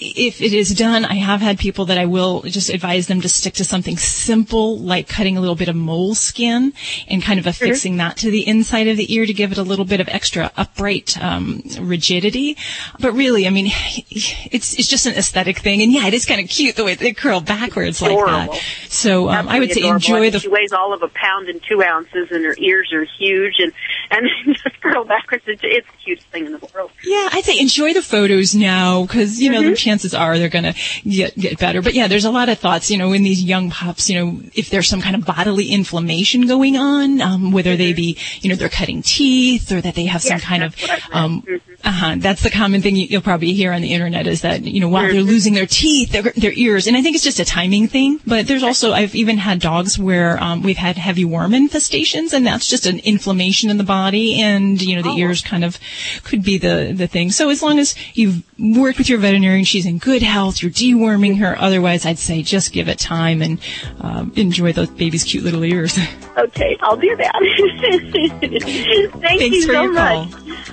If it is done, I have had people that I will just advise them to stick to something simple like cutting a little bit of mole skin and kind of affixing that to the inside of the ear to give it a little bit of extra upright um, rigidity. But really, I mean, (sighs) it's it's just an aesthetic thing, and yeah, it is kind of cute the way they curl backwards like that. So um, I would say Adorable. enjoy the She weighs all of a pound and two ounces, and her ears are huge, and and (laughs) just curl backwards. It's, it's the cutest thing in the world. Yeah, I'd say enjoy the photos now because you know Mm-hmm. the chances are they're going to get get better. But yeah, there's a lot of thoughts. You know, in these young pups, you know, if there's some kind of bodily inflammation going on, um, whether they be you know they're cutting teeth or that they have some kind of um, uh-huh, that's the common thing you, you'll probably hear on the internet is that you know while they're losing their teeth, their, their ears, and I think it's just a timing thing. But there's also I've even had dogs where um, we've had heavy worm infestations, and that's just an inflammation in the body, and you know the ears kind of could be the the thing. So as long as you've worked with your veterinarian, she's in good health, you're deworming her. Otherwise, I'd say just give it time and um, enjoy those baby's cute little ears. (laughs) Okay, I'll do that. (laughs) Thank Thanks you for so your much.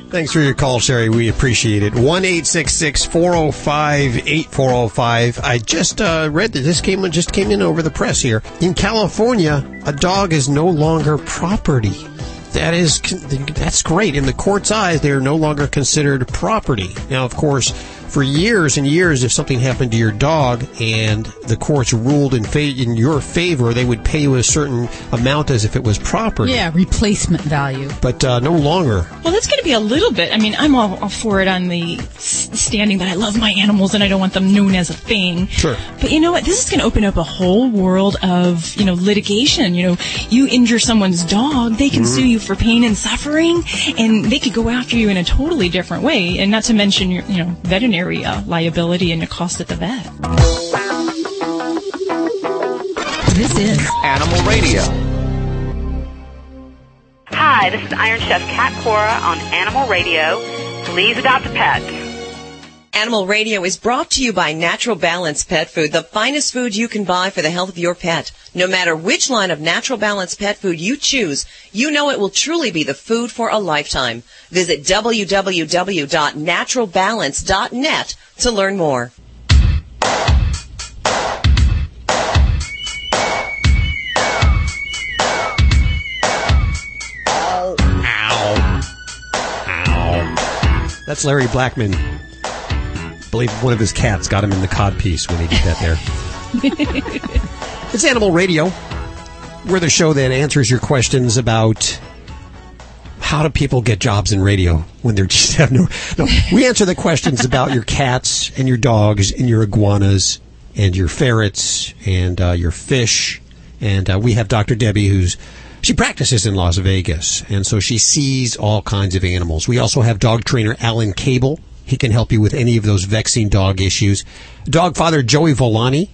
Thanks for your call, Sherry. We appreciate it. 1 405 8405. I just uh, read that this came just came in over the press here. In California, a dog is no longer property. That is that's great. In the court's eyes, they are no longer considered property. Now, of course, for years and years, if something happened to your dog and the courts ruled in, fa- in your favor, they would pay you a certain amount as if it was property. Yeah, replacement value. But uh, no longer. Well, that's going to be a little bit. I mean, I'm all, all for it on the s- standing that I love my animals and I don't want them known as a thing. Sure. But you know what? This is going to open up a whole world of, you know, litigation. You know, you injure someone's dog, they can Mhm. sue you for pain and suffering, and they could go after you in a totally different way. And not to mention your, you know, veterinary uh, liability and the cost at the vet. This is Animal Radio. Hi, this is Iron Chef Cat Cora on Animal Radio. Please adopt a pet. Animal Radio is brought to you by Natural Balance Pet Food, the finest food you can buy for the health of your pet. No matter which line of Natural Balance Pet Food you choose, you know it will truly be the food for a lifetime. Visit www.naturalbalance.net to learn more. That's Larry Blackman. I believe one of his cats got him in the cod piece when he did that there. (laughs) it's Animal Radio. We're the show that answers your questions about how do people get jobs in radio when they're just have no no. We answer the questions about your cats and your dogs and your iguanas and your ferrets and uh, your fish. And uh, we have Dr. Debbie, who's she practices in Las Vegas, and so she sees all kinds of animals. We also have dog trainer Alan Kabel. He can help you with any of those vexing dog issues. Dog father Joey Villani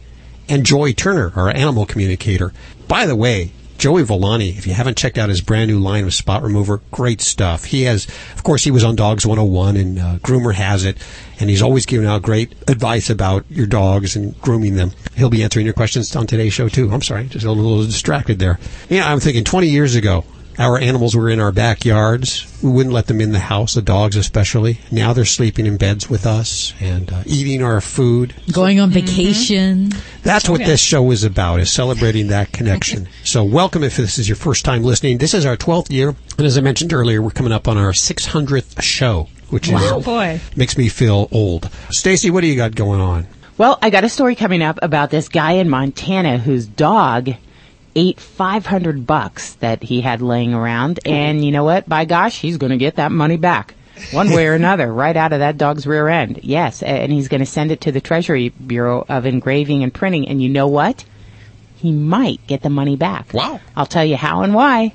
and Joy Turner, our animal communicator. By the way, Joey Villani, if you haven't checked out his brand new line of spot remover, great stuff. He has, of course, he was on Dogs 101 and uh, Groomer has it, and he's always giving out great advice about your dogs and grooming them. He'll be answering your questions on today's show too. I'm sorry, just a little distracted there. Yeah, I'm thinking 20 years ago, our animals were in our backyards. We wouldn't let them in the house, the dogs especially. Now they're sleeping in beds with us and uh, eating our food. Going on vacation. That's what this show is about, is celebrating that connection. (laughs) so welcome if this is your first time listening. This is our 12th year, and as I mentioned earlier, we're coming up on our 600th show, which Wow. is, boy. makes me feel old. Stacy, what do you got going on? Well, I got a story coming up about this guy in Montana whose dog ate 500 bucks that he had laying around. And you know what? By gosh, he's going to get that money back. One way or (laughs) another, right out of that dog's rear end. Yes, and he's going to send it to the Treasury Bureau of Engraving and Printing. And you know what? he might get the money back. Wow. I'll tell you how and why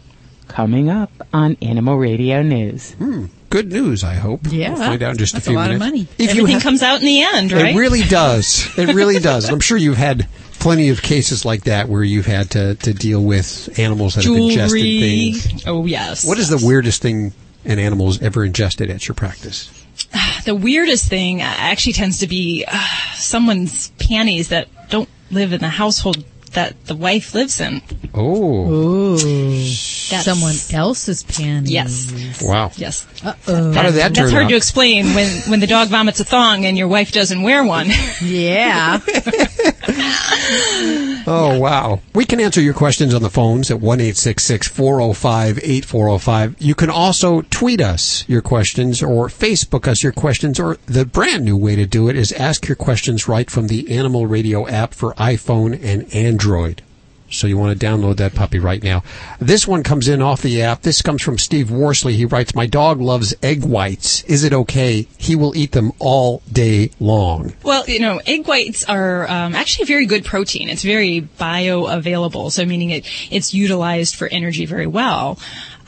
coming up on Animal Radio News. Hmm. Good news, I hope. Yeah. We'll find out in just That's a few a lot of minutes. money. If Everything have- comes out in the end, right? It really (laughs) does. It really does. I'm sure you've had plenty of cases like that where you've had to, to deal with animals that have ingested things. Oh yes. What is the weirdest thing an animal has ever ingested at your practice? (sighs) the weirdest thing uh, actually tends to be uh, someone's panties that don't live in the household that the wife lives in. Oh. Ooh. That's- Someone else's panties. Yes. Wow. Yes. Uh-oh. How did that That's turn hard out? to explain when, when the dog vomits a thong and your wife doesn't wear one. (laughs) Yeah. (laughs) (laughs) Oh, wow. We can answer your questions on the phones at 1 405 8405. You can also tweet us your questions or Facebook us your questions, or the brand new way to do it is ask your questions right from the Animal Radio app for iPhone and Android. So you want to download that puppy right now. This one comes in off the app. This comes from Steve Worsley. He writes, My dog loves egg whites. Is it okay? He will eat them all day long. Well, you know, egg whites are um, actually very good protein. It's very bioavailable, so meaning it it's utilized for energy very well.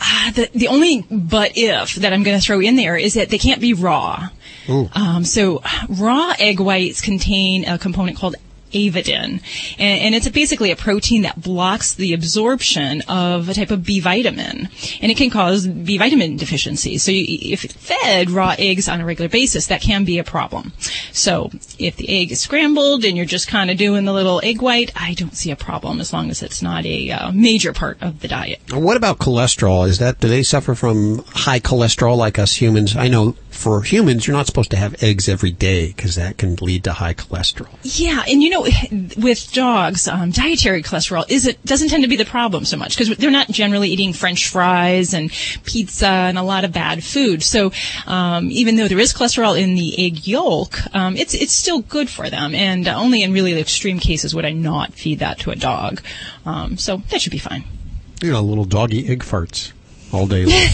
Uh, the the only but if that I'm going to throw in there is that they can't be raw. Um, so raw egg whites contain a component called avidin, and, and it's a, basically a protein that blocks the absorption of a type of B vitamin, and it can cause B vitamin deficiency. So you, if fed raw eggs on a regular basis, that can be a problem. So if the egg is scrambled and you're just kind of doing the little egg white, I don't see a problem as long as it's not a uh, major part of the diet. What about cholesterol? Is that do they suffer from high cholesterol like us humans? I know for humans, you're not supposed to have eggs every day because that can lead to high cholesterol. Yeah, and you know, (laughs) with dogs, um, dietary cholesterol is it doesn't tend to be the problem so much because they're not generally eating French fries and pizza and a lot of bad food. So um, even though there is cholesterol in the egg yolk, um, it's it's still good for them. And uh, only in really extreme cases would I not feed that to a dog. Um, so that should be fine. You know, little doggy egg farts all day long.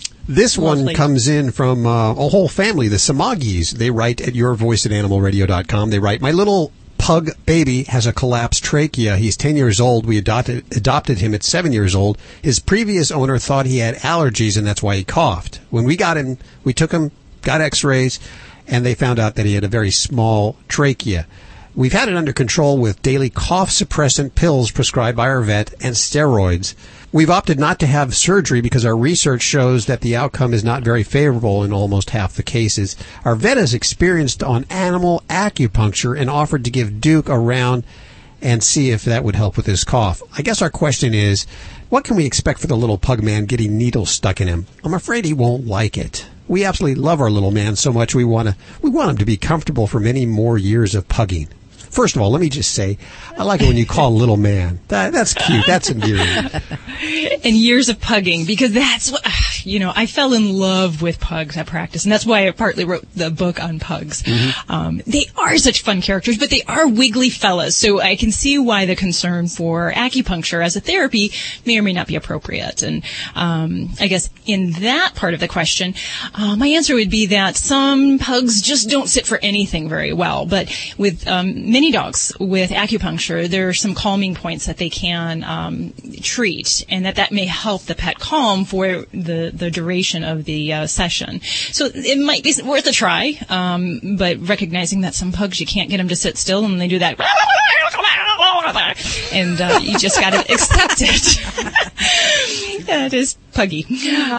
(laughs) This one comes in from uh, a whole family, the Samagis. They write at yourvoice at animalradio.com. They write, My little pug baby has a collapsed trachea. He's 10 years old. We adopted, adopted him at 7 years old. His previous owner thought he had allergies and that's why he coughed. When we got him, we took him, got x-rays, and they found out that he had a very small trachea. We've had it under control with daily cough suppressant pills prescribed by our vet and steroids. We've opted not to have surgery because our research shows that the outcome is not very favorable in almost half the cases. Our vet is experienced on animal acupuncture and offered to give Duke a round and see if that would help with his cough. I guess our question is, what can we expect for the little pug man getting needles stuck in him? I'm afraid he won't like it. We absolutely love our little man so much we want to we want him to be comfortable for many more years of pugging. First of all, let me just say, I like it when you call little man. That, that's cute. That's endearing. (laughs) and years of pugging because that's what you know. I fell in love with pugs at practice, and that's why I partly wrote the book on pugs. Um, they are such fun characters, but they are wiggly fellas, so I can see why the concern for acupuncture as a therapy may or may not be appropriate. And um, I guess in that part of the question, uh, my answer would be that some pugs just don't sit for anything very well, but with um, many dogs with acupuncture, there are some calming points that they can um, treat, and that that may help the pet calm for the the duration of the uh, session. So it might be worth a try, um, but recognizing that some pugs you can't get them to sit still, and they do that. And uh, you just got to (laughs) accept it. (laughs) that is puggy.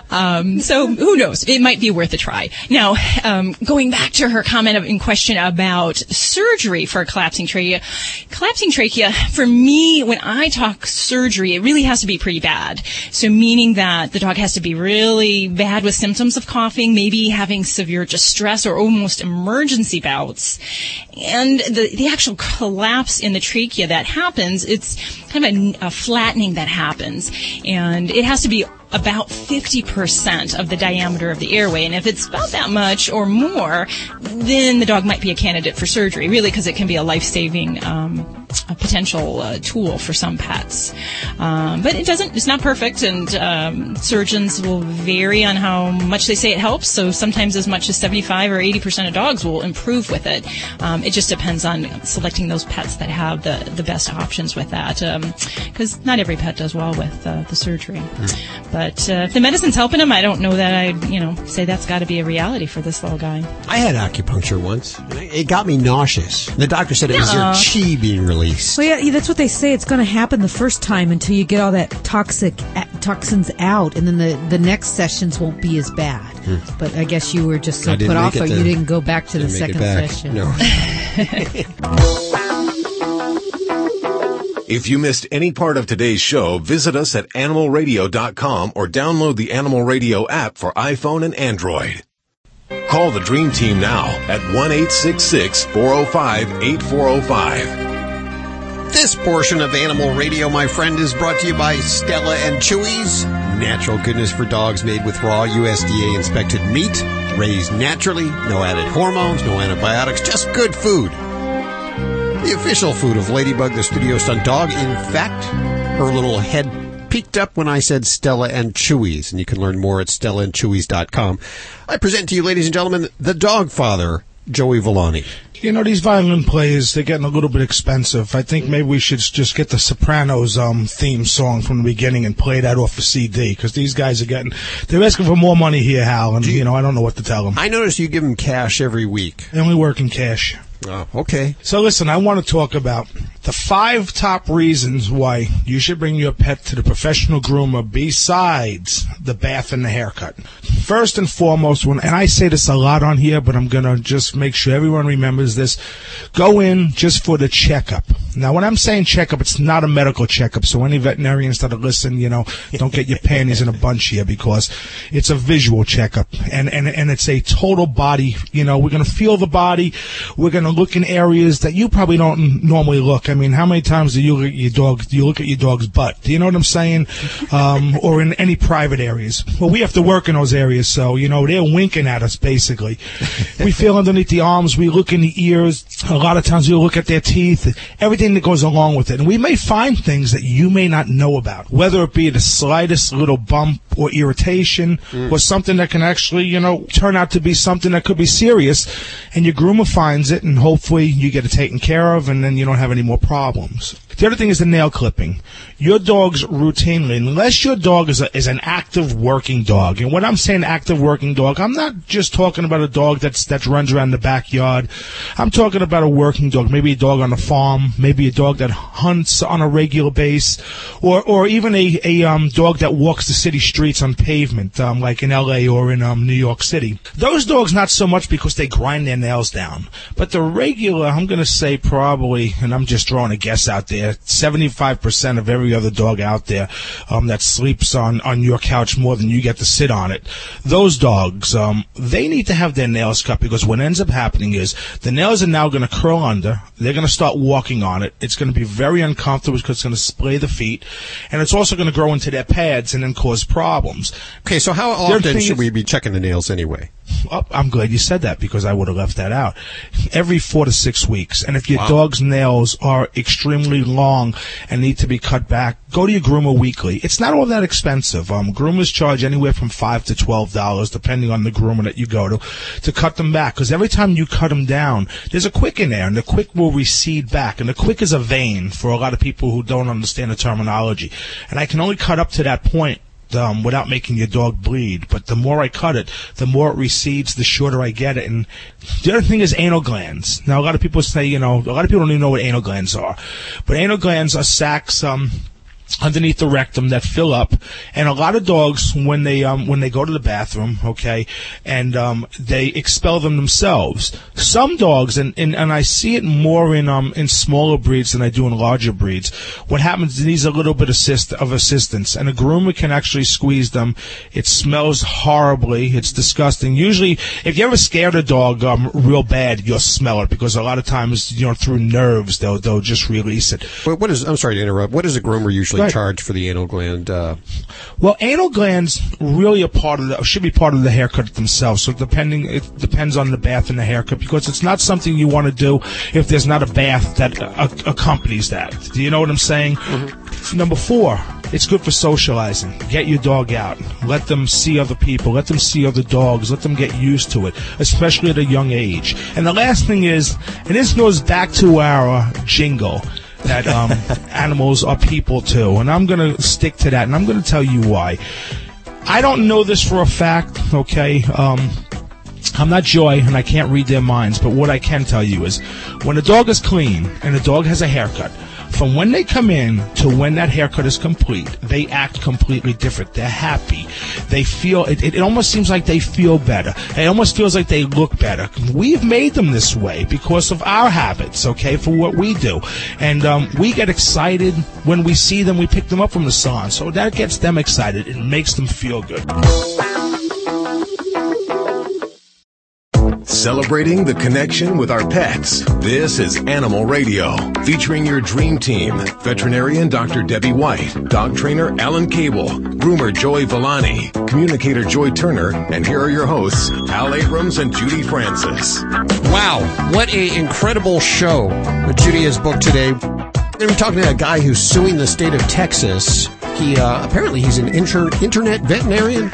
Um, so who knows? It might be worth a try. Now, um, going back to her comment in question about surgery for a collapsing trachea, collapsing trachea, for me, when I talk surgery, it really has to be pretty bad. So meaning that the dog has to be really bad with symptoms of coughing, maybe having severe distress or almost emergency bouts. And the, the actual collapse in the trachea that happens, it's kind of a, a flattening that happens. And it has to be about 50% of the diameter of the airway. And if it's about that much or more, then the dog might be a candidate for surgery, really, because it can be a life-saving um, a potential uh, tool for some pets. Um, but it doesn't. It's not perfect, and um, surgeons will vary on how much they say it helps. So sometimes as much as 75 or 80 percent of dogs will improve with it. Um, it just depends on selecting those pets that have the the best options with that, because not every pet does well with uh, the surgery. But uh, if the medicine's helping them, I don't know that I'd you know say that's got to be a reality for this little guy. I had acupuncture once. It got me nauseous. The doctor said it was your Nuh-uh. chi being released. Well, yeah, yeah, that's what they say. It's going to happen the first time until you get all that toxic toxins out, and then the, the next sessions won't be as bad. Hmm. But I guess you were just so put off, it or to- you didn't go back to the didn't make it second session. No. (laughs) If you missed any part of today's show, visit us at animalradio.com or download the Animal Radio app for iPhone and Android. Call the Dream Team now at 1-866-405-8405. This portion of Animal Radio, my friend, is brought to you by Stella and Chewy's. Natural goodness for dogs made with raw USDA inspected meat, raised naturally, no added hormones, no antibiotics, just good food. The official food of Ladybug, the studio stunt dog. In fact, her little head peeked up when I said Stella and Chewy's, and you can learn more at stellaandchewy's.com. I present to you, ladies and gentlemen, the dog father, Joey Villani. You know, these violin players, they're getting a little bit expensive. I think maybe we should just get the Sopranos um, theme song from the beginning and play that off the CD, because these guys are getting, they're asking for more money here, Hal, and, you know, I don't know what to tell them. I notice you give them cash every week. They only work in cash. Oh, okay. So listen, I want to talk about the five top reasons why you should bring your pet to the professional groomer besides the bath and the haircut. First and foremost, when, and I say this a lot on here, but I'm going to just make sure everyone remembers this. Go in just for the checkup. Now, when I'm saying checkup, it's not a medical checkup. So any veterinarians that are listening, you know, don't get your (laughs) panties in a bunch here because it's a visual checkup and, and, and it's a total body, you know, we're going to feel the body. We're going to look in areas that you probably don't normally look. I mean, how many times do you look at your dog, do you look at your dog's butt? Do you know what I'm saying? (laughs) Um, or in any private areas. Well, we have to work in those areas. So, you know, they're winking at us basically. (laughs) we feel underneath the arms. We look in the ears. A lot of times we look at their teeth, everything that goes along with it. And we may find things that you may not know about, whether it be the slightest little bump or irritation or something that can actually, you know, turn out to be something that could be serious. And your groomer finds it and hopefully you get it taken care of and then you don't have any more problems. The other thing is the nail clipping. Your dog's routinely, unless your dog is a, is an active working dog, and when I'm saying active working dog, I'm not just talking about a dog that's that runs around the backyard. I'm talking about a working dog, maybe a dog on a farm, maybe a dog that hunts on a regular base, or or even a a um, dog that walks the city streets on pavement, um, like in L.A. or in um, New York City. Those dogs not so much because they grind their nails down, but the regular, I'm going to say probably, and I'm just throwing a guess out there, 75% of every other dog out there um, that sleeps on, on your couch more than you get to sit on it. Those dogs, um, they need to have their nails cut because what ends up happening is the nails are now going to curl under. They're going to start walking on it. It's going to be very uncomfortable because it's going to splay the feet, and it's also going to grow into their pads and then cause problems. Okay, so how often should we be checking the nails anyway? Oh, I'm glad you said that because I would have left that out. Every four to six weeks. And if your Wow. dog's nails are extremely long and need to be cut back, go to your groomer weekly. It's not all that expensive. Um, groomers charge anywhere from five to twelve dollars, depending on the groomer that you go to, to cut them back. Because every time you cut them down, there's a quick in there, and the quick will recede back. And the quick is a vein for a lot of people who don't understand the terminology. And I can only cut up to that point um, without making your dog bleed. But the more I cut it, the more it recedes, the shorter I get it. And the other thing is anal glands. Now, a lot of people say, you know, a lot of people don't even know what anal glands are. But anal glands are sacs, um, underneath the rectum that fill up. And a lot of dogs when they um when they go to the bathroom okay and um they expel them themselves. Some dogs and and, and I see it more in um in smaller breeds than I do in larger breeds. What happens is needs a little bit assist of assistance and a groomer can actually squeeze them. It smells horribly. It's disgusting. Usually if you ever scared a dog um real bad you'll smell it because a lot of times you know through nerves they'll they'll just release it. What, is? I'm sorry to interrupt. What does a groomer usually Right. charge for the anal gland? Uh, Well, anal glands really a part of the should be part of the haircut themselves. So depending, it depends on the bath and the haircut because it's not something you want to do if there's not a bath that uh, accompanies that. Do you know what I'm saying? Number four, it's good for socializing. Get your dog out. Let them see other people. Let them see other dogs. Let them get used to it, especially at a young age. And the last thing is, and this goes back to our jingle that um, animals are people too, and I'm going to stick to that, and I'm going to tell you why. I don't know this for a fact, okay? Um, I'm not Joy, and I can't read their minds, but what I can tell you is when a dog is clean and a dog has a haircut, from when they come in to when that haircut is complete, they act completely different. They're happy. They feel, it, it almost seems like they feel better. It almost feels like they look better. We've made them this way because of our habits, okay, for what we do. And um, we get excited when we see them, we pick them up from the salon. So that gets them excited. It makes them feel good. Celebrating the connection with our pets. This is Animal Radio, featuring your dream team. Veterinarian Dr. Debbie White, dog trainer Alan Kabel, groomer Joy Villani, communicator Joy Turner, and here are your hosts, Al Abrams and Judy Francis. Wow, what a incredible show that Judy has booked today. We're talking to a guy who's suing the state of Texas. He uh, apparently he's an inter- internet veterinarian.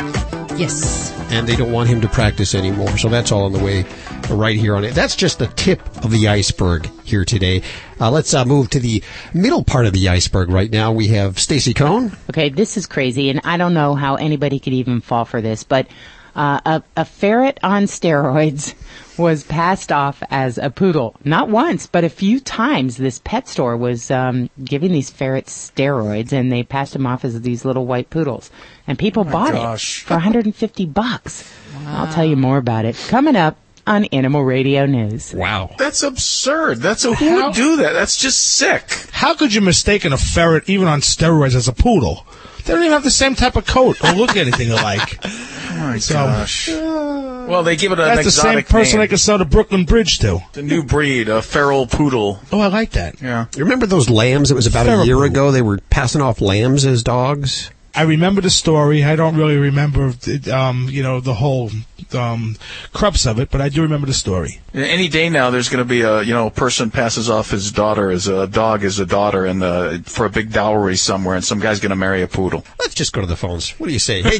Yes. And they don't want him to practice anymore. So that's all on the way right here on it. That's just the tip of the iceberg here today. Uh, let's uh, move to the middle part of the iceberg right now. We have Stacy Cohen. Okay, this is crazy, and I don't know how anybody could even fall for this, but uh, a, a ferret on steroids was passed off as a poodle. Not once, but a few times. This pet store was um, giving these ferrets steroids, and they passed them off as these little white poodles. And people bought gosh. it for 150 bucks. I'll tell you more about it coming up on Animal Radio News. Wow. That's absurd. That's a, who would do that? That's just sick. How could you mistaken a ferret, even on steroids, as a poodle? They don't even have the same type of coat or look anything alike. (laughs) Oh my So- gosh. Uh, well, they give it an That's the same person name. I could sell the Brooklyn Bridge to. The new breed, a feral poodle. Oh, I like that. Yeah. You remember those lambs? It was about a year poodle. ago. They were passing off lambs as dogs. I remember the story. I don't really remember, um, you know, the whole um, crux of it, but I do remember the story. Any day now, there's going to be a you know a person passes off his daughter as a dog as a daughter, and uh, for a big dowry somewhere, and some guy's going to marry a poodle. Let's just go to the phones. What do you say? Hey,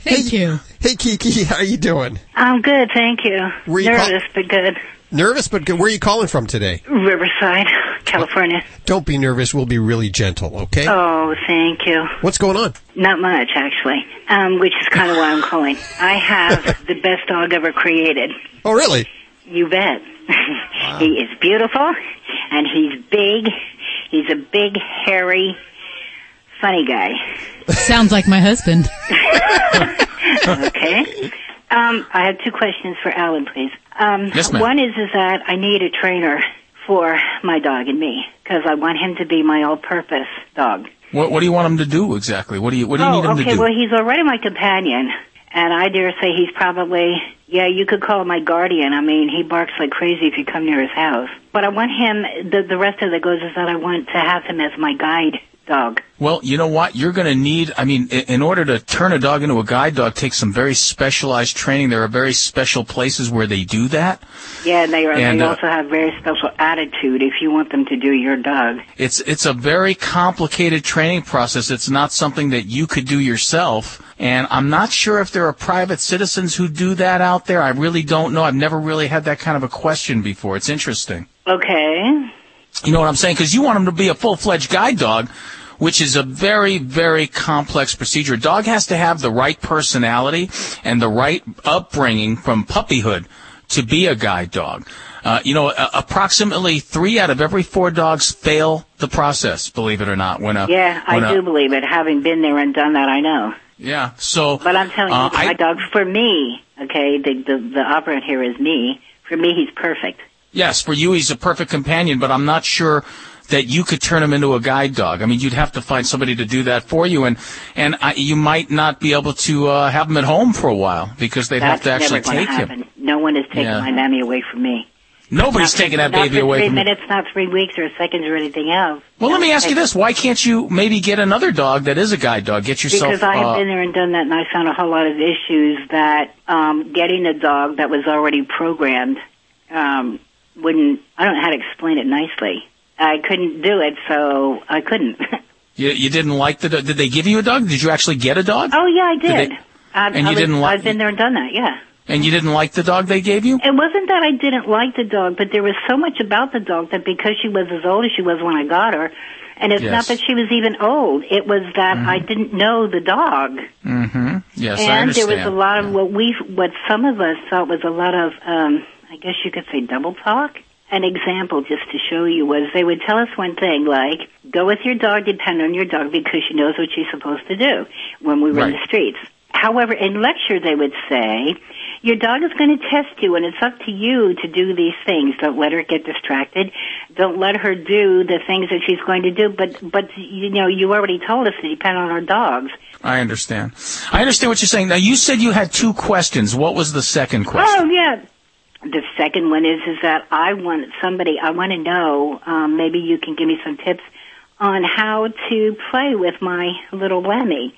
Thank you. hey, Kiki, how are you doing? I'm good, thank you. Were you Nervous, but good. Nervous, but good. Where are you calling from today? Riverside, California. Don't be nervous. We'll be really gentle, okay? Oh, thank you. What's going on? Not much, actually, um, which is kind of why I'm calling. I have the best dog ever created. Oh, really? You bet. he is beautiful, and he's big. He's a big, hairy, funny guy. Sounds like my husband. (laughs) (laughs) okay. Um, I have two questions for Alan, please. Um, Yes, ma'am. One is is that I need a trainer for my dog and me because I want him to be my all-purpose dog. What, what do you want him to do exactly? What do you What do you oh, need him oh, okay. to do? Okay, well, he's already my companion, and I dare say he's probably yeah. You could call him my guardian. I mean, he barks like crazy if you come near his house. But I want him. The the rest of it goes is that I want to have him as my guide dog. Well, you know what? You're going to need, I mean, in order to turn a dog into a guide dog takes some very specialized training. There are very special places where they do that. Yeah, and they are. And, they uh, also have very special attitude if you want them to do your dog. It's, it's a very complicated training process. It's not something that you could do yourself. And I'm not sure if there are private citizens who do that out there. I really don't know. I've never really had that kind of a question before. It's interesting. Okay. You know what I'm saying? Because you want him to be a full-fledged guide dog, which is a very, very complex procedure. A dog has to have the right personality and the right upbringing from puppyhood to be a guide dog. Uh, you know, a- approximately three out of every four dogs fail the process. Believe it or not, when a Yeah, when I a- do believe it. Having been there and done that, I know. Yeah. So, But I'm telling you, uh, my I- dog, for me, okay, the, the the operant here is me. For me, he's perfect. Yes, for you he's a perfect companion, but I'm not sure that you could turn him into a guide dog. I mean, you'd have to find somebody to do that for you, and and I, you might not be able to uh, have him at home for a while because they'd That's have to actually take to him. happen. No one is taking Yeah. my mammy away from me. Nobody's Not- taking that baby away three from minutes, not three weeks or seconds or anything else. Well, let me ask you this: Why can't you maybe get another dog that is a guide dog? Get yourself. Because I have uh, been there and done that, and I found a whole lot of issues that um, getting a dog that was already programmed um, wouldn't. I don't know how to explain it nicely. I couldn't do it, so I couldn't. (laughs) you, you didn't like the. Did they give you a dog? Did you actually get a dog? oh yeah, I Did did. they- I've, and I you was- didn't like- I've been there and done that. Yeah. And you didn't like the dog they gave you? It wasn't that I didn't like the dog, but there was so much about the dog that because she was as old as she was when I got her, and it's not that she was even old, it was that I didn't know the dog. Mm-hmm. Yes, I and understand. there was a lot of what we, what some of us thought was a lot of, um, I guess you could say double talk. An example just to show you was they would tell us one thing like, go with your dog, depend on your dog because she knows what she's supposed to do when we were in the streets. However, in lecture they would say, your dog is going to test you and it's up to you to do these things. Don't let her get distracted. Don't let her do the things that she's going to do. But, but, you know, you already told us to depend on our dogs. I understand. I understand what you're saying. Now, you said you had two questions. What was the second question? Oh yeah. The second one is is that I want somebody. I want to know. Um, maybe you can give me some tips on how to play with my little Lemmy.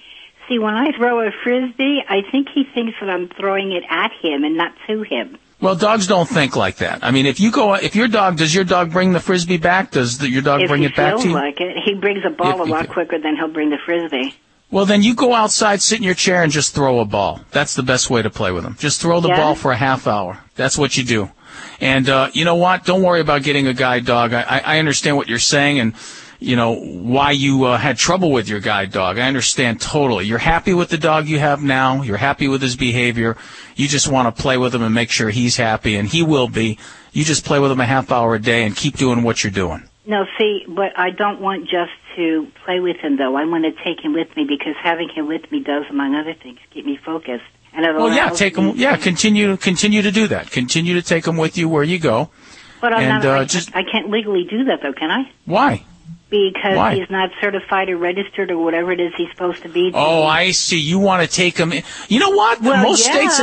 See, when I throw a frisbee, I think he thinks that I'm throwing it at him and not to him. Well, dogs don't think like that. I mean, if you go, if your dog, does your dog bring the frisbee back? Does the, your dog if bring it back feels to you? like it, he brings a ball If a lot quicker than he'll bring the frisbee. Well, then you go outside, sit in your chair, and just throw a ball. That's the best way to play with them. Just throw the Yeah? ball for a half hour. That's what you do. And uh, you know what? Don't worry about getting a guide dog. I, I I understand what you're saying, and you know why you uh, had trouble with your guide dog. I understand totally. You're happy with the dog you have now. You're happy with his behavior. You just want to play with him and make sure he's happy, and he will be. You just play with him a half hour a day and keep doing what you're doing. No, see, but I don't want just to play with him though. I want to take him with me because having him with me does, among other things, keep me focused. And it Well, yeah, take him. Yeah, continue continue to do that. Continue to take him with you where you go. But I'm and not. uh, I, just I can't legally do that, though, can I? why? Because Why? he's not certified or registered or whatever it is he's supposed to be. Oh, I see. You want to take him. In. You know what? Well, most yeah. states.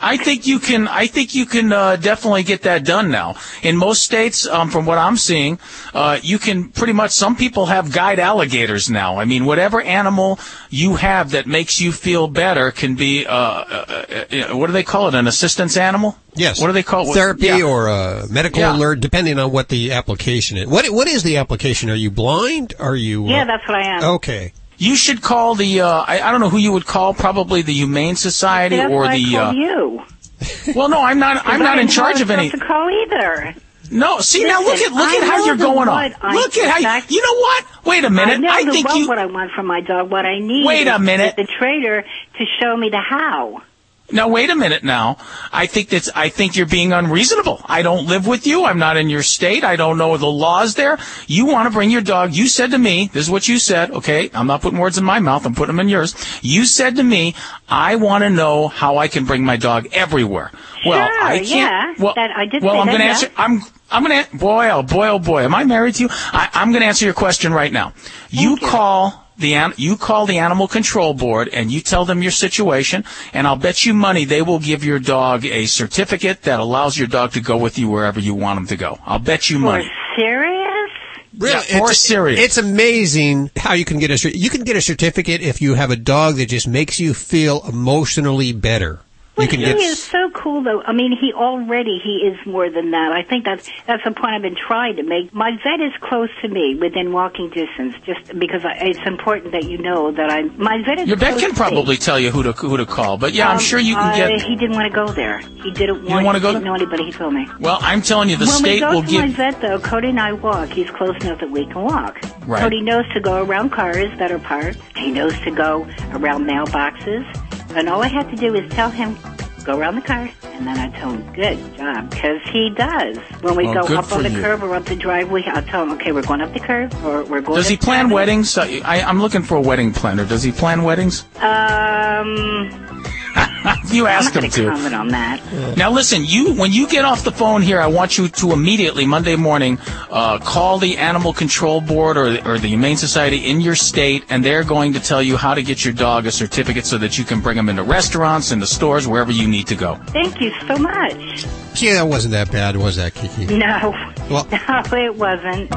I think you can. I think you can uh, definitely get that done now. In most states, um, from what I'm seeing, uh, you can pretty much. Some people have guide alligators now. I mean, whatever animal you have that makes you feel better can be. Uh, uh, uh, what do they call it? An assistance animal? Yes. What do they call it? Therapy Yeah. or uh, medical Yeah. alert, depending on what the application is. What What is the application? Are you blind? Are you? uh, Yeah, that's what I am. Okay. You should call the. Uh, I, I don't know who you would call. Probably the Humane Society That's or why the. I uh, called you. well, no, I'm not. (laughs) I'm Because I not in didn't know charge I of was any. supposed to call either. No, see now look Listen, at look I at how you're going on. Look at how you, you know what? Wait a minute. I know I the think what, you what I want from my dog. What I need. Wait a minute. The trader to show me the how. Now. Wait a minute. Now, I think that's. I think you're being unreasonable. I don't live with you. I'm not in your state. I don't know the laws there. You want to bring your dog. You said to me, "This is what you said." Okay, I'm not putting words in my mouth. I'm putting them in yours. You said to me, "I want to know how I can bring my dog everywhere." Well, Sure, I can't. Yeah. Well, I did well I'm going to yeah. answer. I'm. I'm going to. Boy, oh boy, oh boy. Am I married to you? I, I'm going to answer your question right now. You call the you call the animal control board and you tell them your situation, and I'll bet you money they will give your dog a certificate that allows your dog to go with you wherever you want him to go. I'll bet you money. Serious? Really, Yeah, or it's, serious. It's amazing how you can get a you can get a certificate if you have a dog that just makes you feel emotionally better. Well, you can he get is so cool, though. I mean, he already he is more than that. I think that's that's the point I've been trying to make. My vet is close to me, within walking distance, just because I, it's important that you know that I. My vet is. Your vet can to probably me. tell you who to who to call, but yeah, I'm Um, sure you can uh, get. He didn't want to go there. He didn't want. wanna he go Didn't know anybody. He told me. Well, I'm telling you, the when state we go will to my give. vet, though, Cody and I walk. He's close enough that we can walk. Right. Cody knows to go around cars that are parked. He knows to go around mailboxes. And all I have to do is tell him, go around the car. And then I tell him, good job. Because he does. When we Well, go up on the you. curb or up the driveway, I'll tell him, okay, we're going up the curb or we're going Does he plan weddings? I, I'm looking for a wedding planner. Does he plan weddings? Um, (laughs) you asked I'm him not going to. comment on that. Now listen, you when you get off the phone here, I want you to immediately Monday morning uh, call the Animal Control Board or the, or the Humane Society in your state, and they're going to tell you how to get your dog a certificate so that you can bring them into restaurants, and the stores, wherever you need to go. Thank you so much. Gee, that wasn't that bad, was that, Kiki? No, Well, (laughs) no, it wasn't.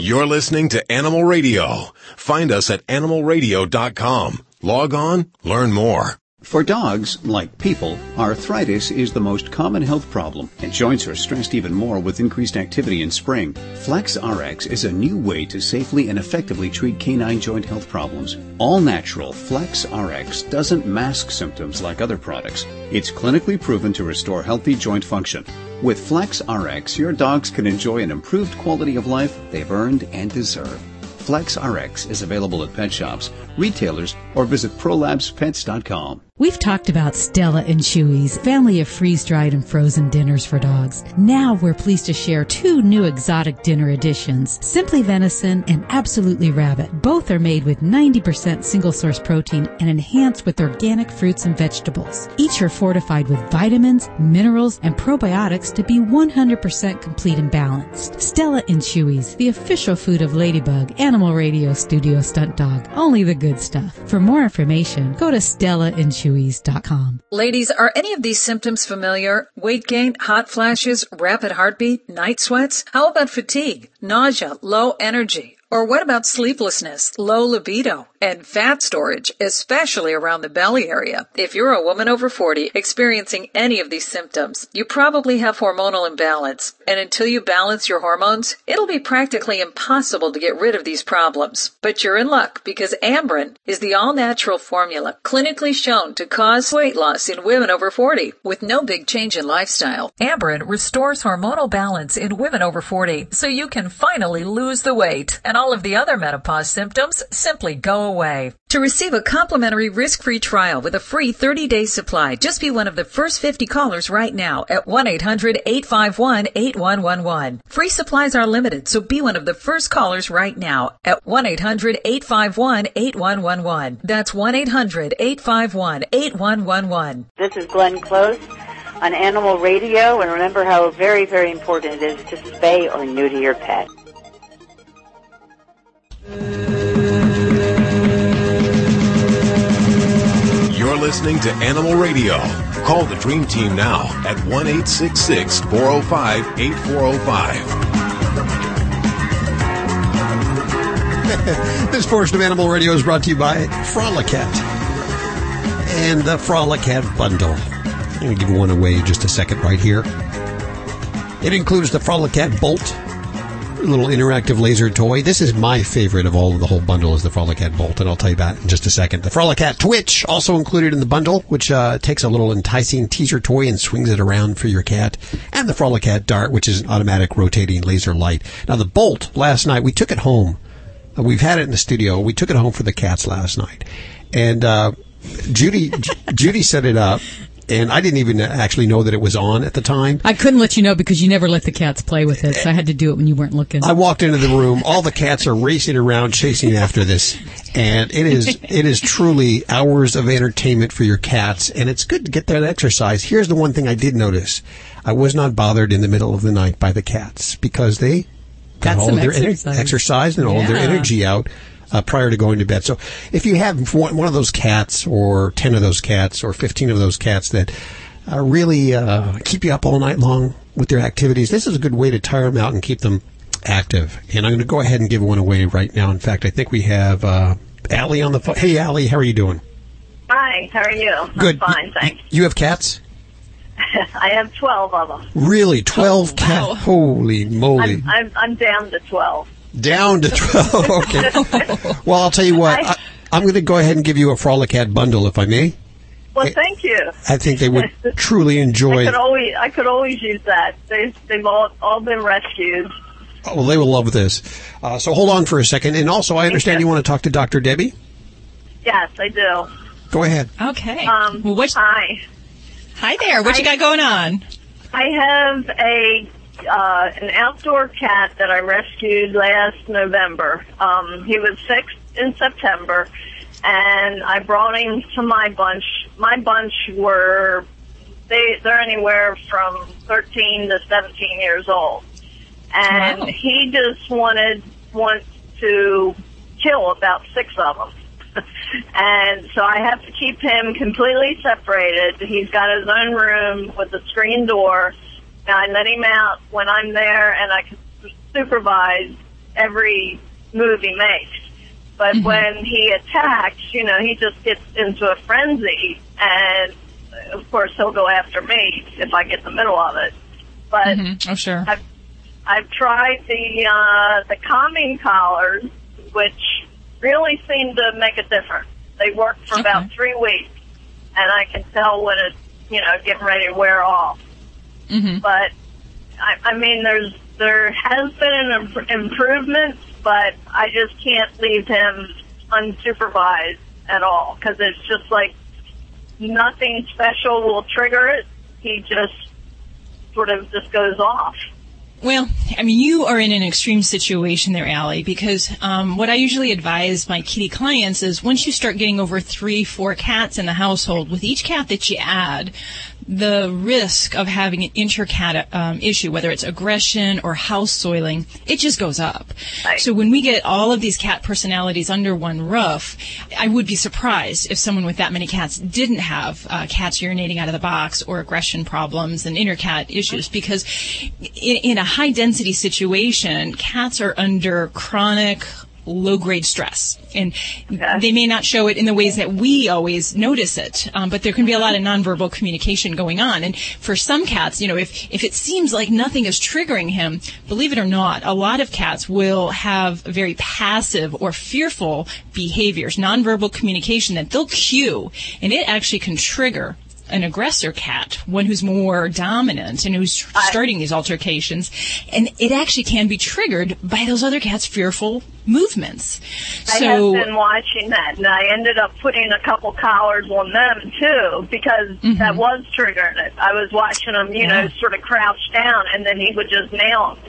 You're listening to Animal Radio. Find us at animalradio.com. Log on, learn more. For dogs, like people, arthritis is the most common health problem, and joints are stressed even more with increased activity in spring. Flex RX is a new way to safely and effectively treat canine joint health problems. All natural Flex RX doesn't mask symptoms like other products. It's clinically proven to restore healthy joint function. With Flex RX, your dogs can enjoy an improved quality of life they've earned and deserve. Flex RX is available at pet shops, retailers, or visit prolabspets.com. We've talked about Stella and Chewy's family of freeze-dried and frozen dinners for dogs. Now we're pleased to share two new exotic dinner additions, Simply Venison and Absolutely Rabbit. Both are made with 90% single source protein and enhanced with organic fruits and vegetables. Each are fortified with vitamins, minerals, and probiotics to be 100% complete and balanced. Stella and Chewy's, the official food of Ladybug, Animal Radio Studio Stunt Dog. Only the good stuff. For more information, go to Ladies, are any of these symptoms familiar? Weight gain, hot flashes, rapid heartbeat, night sweats? How about fatigue, nausea, low energy? Or what about sleeplessness, low libido, and fat storage, especially around the belly area? If you're a woman over 40 experiencing any of these symptoms, you probably have hormonal imbalance. And until you balance your hormones, it'll be practically impossible to get rid of these problems. But you're in luck because Amberen is the all-natural formula clinically shown to cause weight loss in women over 40 with no big change in lifestyle. Amberen restores hormonal balance in women over 40 so you can finally lose the weight and all of the other menopause symptoms simply go away. To receive a complimentary risk-free trial with a free 30-day supply, just be one of the first 50 callers right now at 1-800-851-8111. Free supplies are limited, so be one of the first callers right now at 1-800-851-8111. That's 1-800-851-8111. This is Glenn Close on Animal Radio, and remember how very, very important it is to spay or neuter your pet. You're listening to Animal Radio. Call the Dream Team now at 1 866 405 8405. (laughs) this portion of Animal Radio is brought to you by Frolicat and the Frolicat Bundle. I'm going to give one away just a second right here. It includes the Frolicat Bolt, little interactive laser toy. This is my favorite of all of the whole bundle is the Frolic Frolicat Bolt, and I'll tell you about it in just a second. The Frolic Frolicat Twitch, also included in the bundle, which uh, takes a little enticing teaser toy and swings it around for your cat. And the Frolic Frolicat Dart, which is an automatic rotating laser light. Now the Bolt, last night, we took it home. Uh, We've had it in the studio. We took it home for the cats last night. And uh, Judy, Judy set it up. And I didn't even actually know that it was on at the time. I couldn't let you know because you never let the cats play with it, so I had to do it when you weren't looking. I walked into the room. All the cats are racing around, chasing after this, and it is it is truly hours of entertainment for your cats. And it's good to get that exercise. Here's the one thing I did notice: I was not bothered in the middle of the night by the cats because they got, Got all of their exercise. exercise and all of their energy out. Uh, prior to going to bed. So if you have one, one of those cats or 10 of those cats or 15 of those cats that uh, really uh, keep you up all night long with their activities, this is a good way to tire them out and keep them active. And I'm going to go ahead and give one away right now. In fact, I think we have uh, Allie on the phone. Hey, Allie, how are you doing? Hi, how are you? Good. I'm fine, thanks. You have cats? (laughs) I have 12 of them. Really? 12 cats? Holy moly. I'm, I'm, I'm down to 12. Down to (laughs) 12. okay. well, I'll tell you what. I, I'm going to go ahead and give you a Frolicat bundle, if I may. Well, thank you. I think they would (laughs) truly enjoy I could always, I could always use that. They've, they've all, all been rescued. Oh, well, they will love this. Uh, so hold on for a second. And also, I understand you want to talk to Dr. Debbie? Yes, I do. Go ahead. Okay. Um, well, what? Hi. Hi there. What you got going on? I have a uh, an outdoor cat that I rescued last November. Um, he was sick in September, and I brought him to my bunch. My bunch were they they're anywhere from 13 to 17 years old, and Wow. he just wanted wants to kill about six of them. (laughs) and so I have to keep him completely separated. He's got his own room with a screen door. And I let him out when I'm there, and I can supervise every move he makes. But Mm-hmm. when he attacks, you know, he just gets into a frenzy, and of course he'll go after me if I get in the middle of it. But Oh, sure. I've I've tried the uh, the calming collars, which really seem to make a difference. They work for about three weeks, and I can tell when it's you know getting ready to wear off. Mm-hmm. But I, I mean, there's there has been an imp- improvement, but I just can't leave him unsupervised at all because it's just like nothing special will trigger it. He just sort of just goes off. Well, I mean, you are in an extreme situation there, Allie, because um, what I usually advise my kitty clients is once you start getting over three, four cats in the household, with each cat that you add, the risk of having an intercat um, issue, whether it's aggression or house soiling, it just goes up. So when we get all of these cat personalities under one roof, I would be surprised if someone with that many cats didn't have uh, cats urinating out of the box or aggression problems and intercat issues because in, in a high density situation, cats are under chronic low grade stress. And they may not show it in the ways that we always notice it um, but there can be a lot of nonverbal communication going on. And for some cats you know if if it seems like nothing is triggering him believe it or not a lot of cats will have very passive or fearful behaviors nonverbal communication that they'll cue and it actually can trigger an aggressor cat, one who's more dominant and who's starting these altercations, and it actually can be triggered by those other cats' fearful movements. I So, have been watching that, and I ended up putting a couple collars on them too because mm-hmm. that was triggering it. I was watching them, you know, sort of crouch down, and then he would just nail them.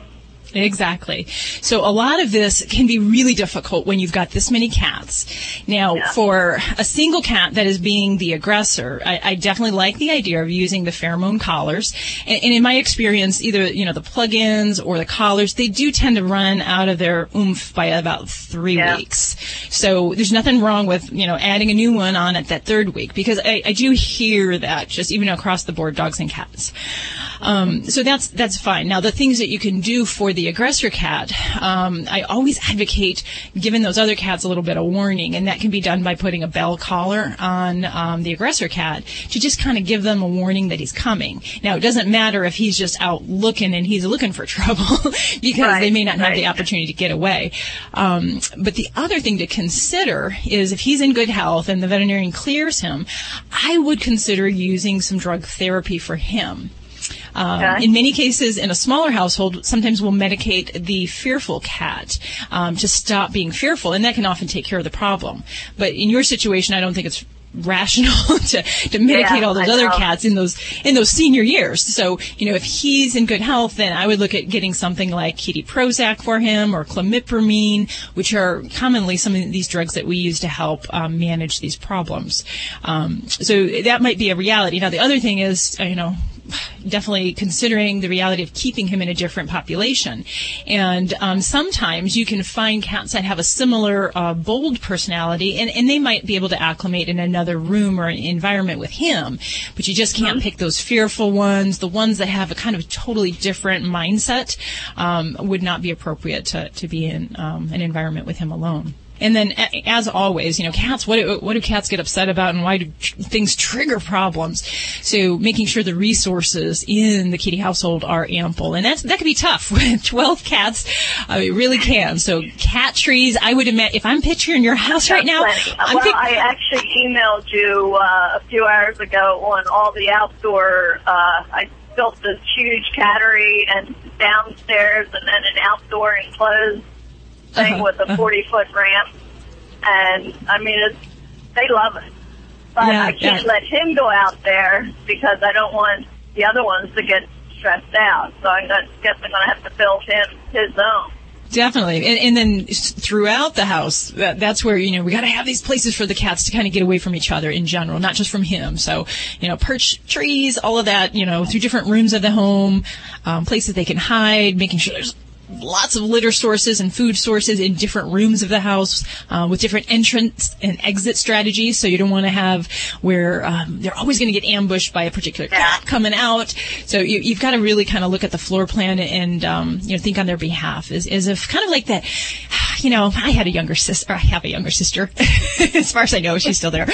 Exactly. So a lot of this can be really difficult when you've got this many cats. Now, for a single cat that is being the aggressor, I, I definitely like the idea of using the pheromone collars. And, and in my experience, either you know the plug-ins or the collars, they do tend to run out of their oomph by about three weeks. So there's nothing wrong with you know adding a new one on at that third week because I, I do hear that just even across the board, dogs and cats. Um, so that's that's fine. Now the things that you can do for the aggressor cat, um, I always advocate giving those other cats a little bit of warning, and that can be done by putting a bell collar on um, the aggressor cat to just kind of give them a warning that he's coming. Now it doesn't matter if he's just out looking and he's looking for (laughs) trouble because they may not have the opportunity to get away. Um, but the other thing to consider is if he's in good health and the veterinarian clears him, I would consider using some drug therapy for him. Um, Okay. In many cases, in a smaller household, sometimes we'll medicate the fearful cat um, to stop being fearful, and that can often take care of the problem. But in your situation, I don't think it's rational (laughs) to, to medicate Yeah, all those other cats in those in those senior years. So you know, if he's in good health, then I would look at getting something like Kitty Prozac for him or clomipramine, which are commonly some of these drugs that we use to help um, manage these problems. Um, so that might be a reality. Now, the other thing is, uh, you know, definitely considering the reality of keeping him in a different population. And um, sometimes you can find cats that have a similar uh, bold personality, and, and they might be able to acclimate in another room or an environment with him. But you just can't pick those fearful ones. The ones that have a kind of totally different mindset um, would not be appropriate to, to be in um, an environment with him alone. And then, as always, you know, cats. What do, what do cats get upset about, and why do tr- things trigger problems? So, making sure the resources in the kitty household are ample, and that's that can be tough (laughs) with twelve cats. Uh, it really can. So, cat trees. I would admit, if I'm picturing your house right now, Plenty. I'm well, pic- I actually emailed you uh, a few hours ago on all the outdoor. Uh, I built this huge cattery and downstairs, and then an outdoor enclosed thing Uh-huh, with a uh-huh. forty foot ramp. And I mean, it's they love it, but Yeah, I can't yeah. let him go out there because I don't want the other ones to get stressed out. So I guess I'm going to have to build him his own. Definitely, and, and then throughout the house, that, that's where you know we got to have these places for the cats to kind of get away from each other in general, not just from him. So, you know, perch trees, all of that, you know, through different rooms of the home, um, places they can hide, making sure there's lots of litter sources and food sources in different rooms of the house uh, with different entrance and exit strategies. So you don't want to have where um, they're always going to get ambushed by a particular cat coming out. So you, you've got to really kind of look at the floor plan and um, you know think on their behalf. As, as if kind of like that. You know, I had a younger sister. I have a younger sister. (laughs) as far as I know, she's still there.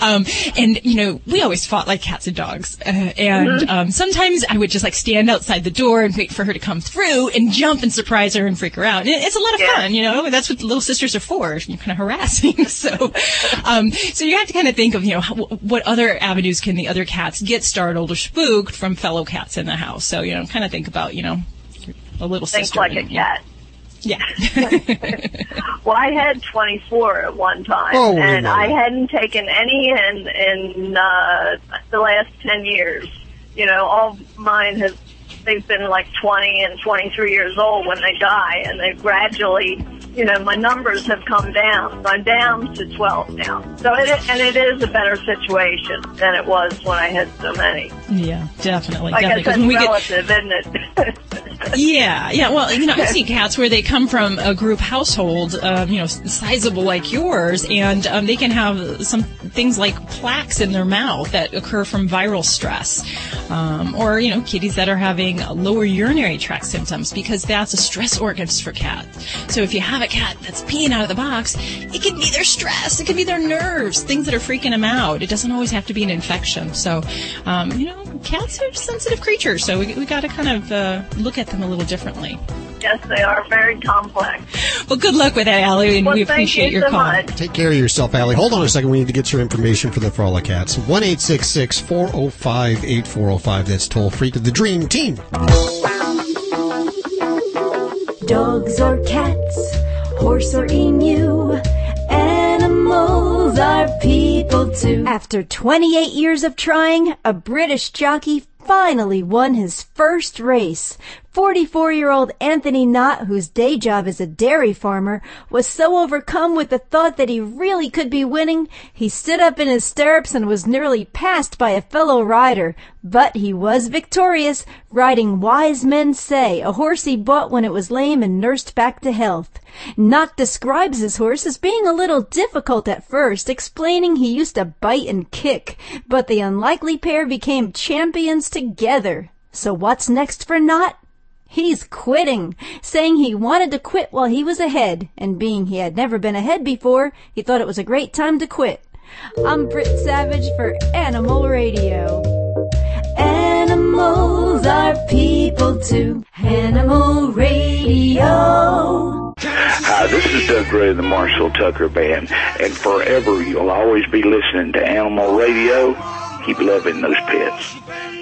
Um, and you know, we always fought like cats and dogs. Uh, and Mhm. um, sometimes I would just like stand outside the door and wait for her to come through and jump and surprise her and freak her out. And it's a lot of fun, you know. That's what little sisters are for. You're kind of harassing. (laughs) so, um, so you have to kind of think of you know how, what other avenues can the other cats get startled or spooked from fellow cats in the house. So you know, kind of think about you know a little Think sister. like a and- cat. Yeah. (laughs) Well, I had 24 at one time, Holy and moly. I hadn't taken any in in uh, the last 10 years. You know, all mine have they've been like 20 and 23 years old when they die, and they gradually, you know, my numbers have come down. I'm down to 12 now. So it and it is a better situation than it was when I had so many. Yeah, definitely. Like definitely. I said, we get relative, isn't it? (laughs) Yeah, yeah. Well, you know, I see cats where they come from a group household, um, you know, sizable like yours, and um, they can have some things like plaques in their mouth that occur from viral stress, um, or you know, kitties that are having lower urinary tract symptoms because that's a stress organ for cats. So if you have a cat that's peeing out of the box, it could be their stress, it could be their nerves, things that are freaking them out. It doesn't always have to be an infection. So, um, you know, cats are sensitive creatures, so we, we got to kind of uh, look at them a little differently. yes, they are very complex. Well, good luck with that, Allie, and Well, we thank appreciate you your so call. much. Take care of yourself, Allie. Hold on a second. We need to get your information for the For All the Cats. 1 405 8405. That's toll free to the Dream Team. Dogs or cats, horse or emu, animals are people too. After 28 years of trying, a British jockey finally won his first race. 44 year old Anthony Knott, whose day job is a dairy farmer, was so overcome with the thought that he really could be winning, he stood up in his stirrups and was nearly passed by a fellow rider. But he was victorious, riding Wise Men Say, a horse he bought when it was lame and nursed back to health. Knott describes his horse as being a little difficult at first, explaining he used to bite and kick, but the unlikely pair became champions together. So what's next for Knott? He's quitting, saying he wanted to quit while he was ahead, and being he had never been ahead before, he thought it was a great time to quit. I'm Britt Savage for Animal Radio. Animals are people too. Animal Radio. Hi, this is Doug Gray of the Marshall Tucker Band, and forever you'll always be listening to Animal Radio. Keep loving those pets.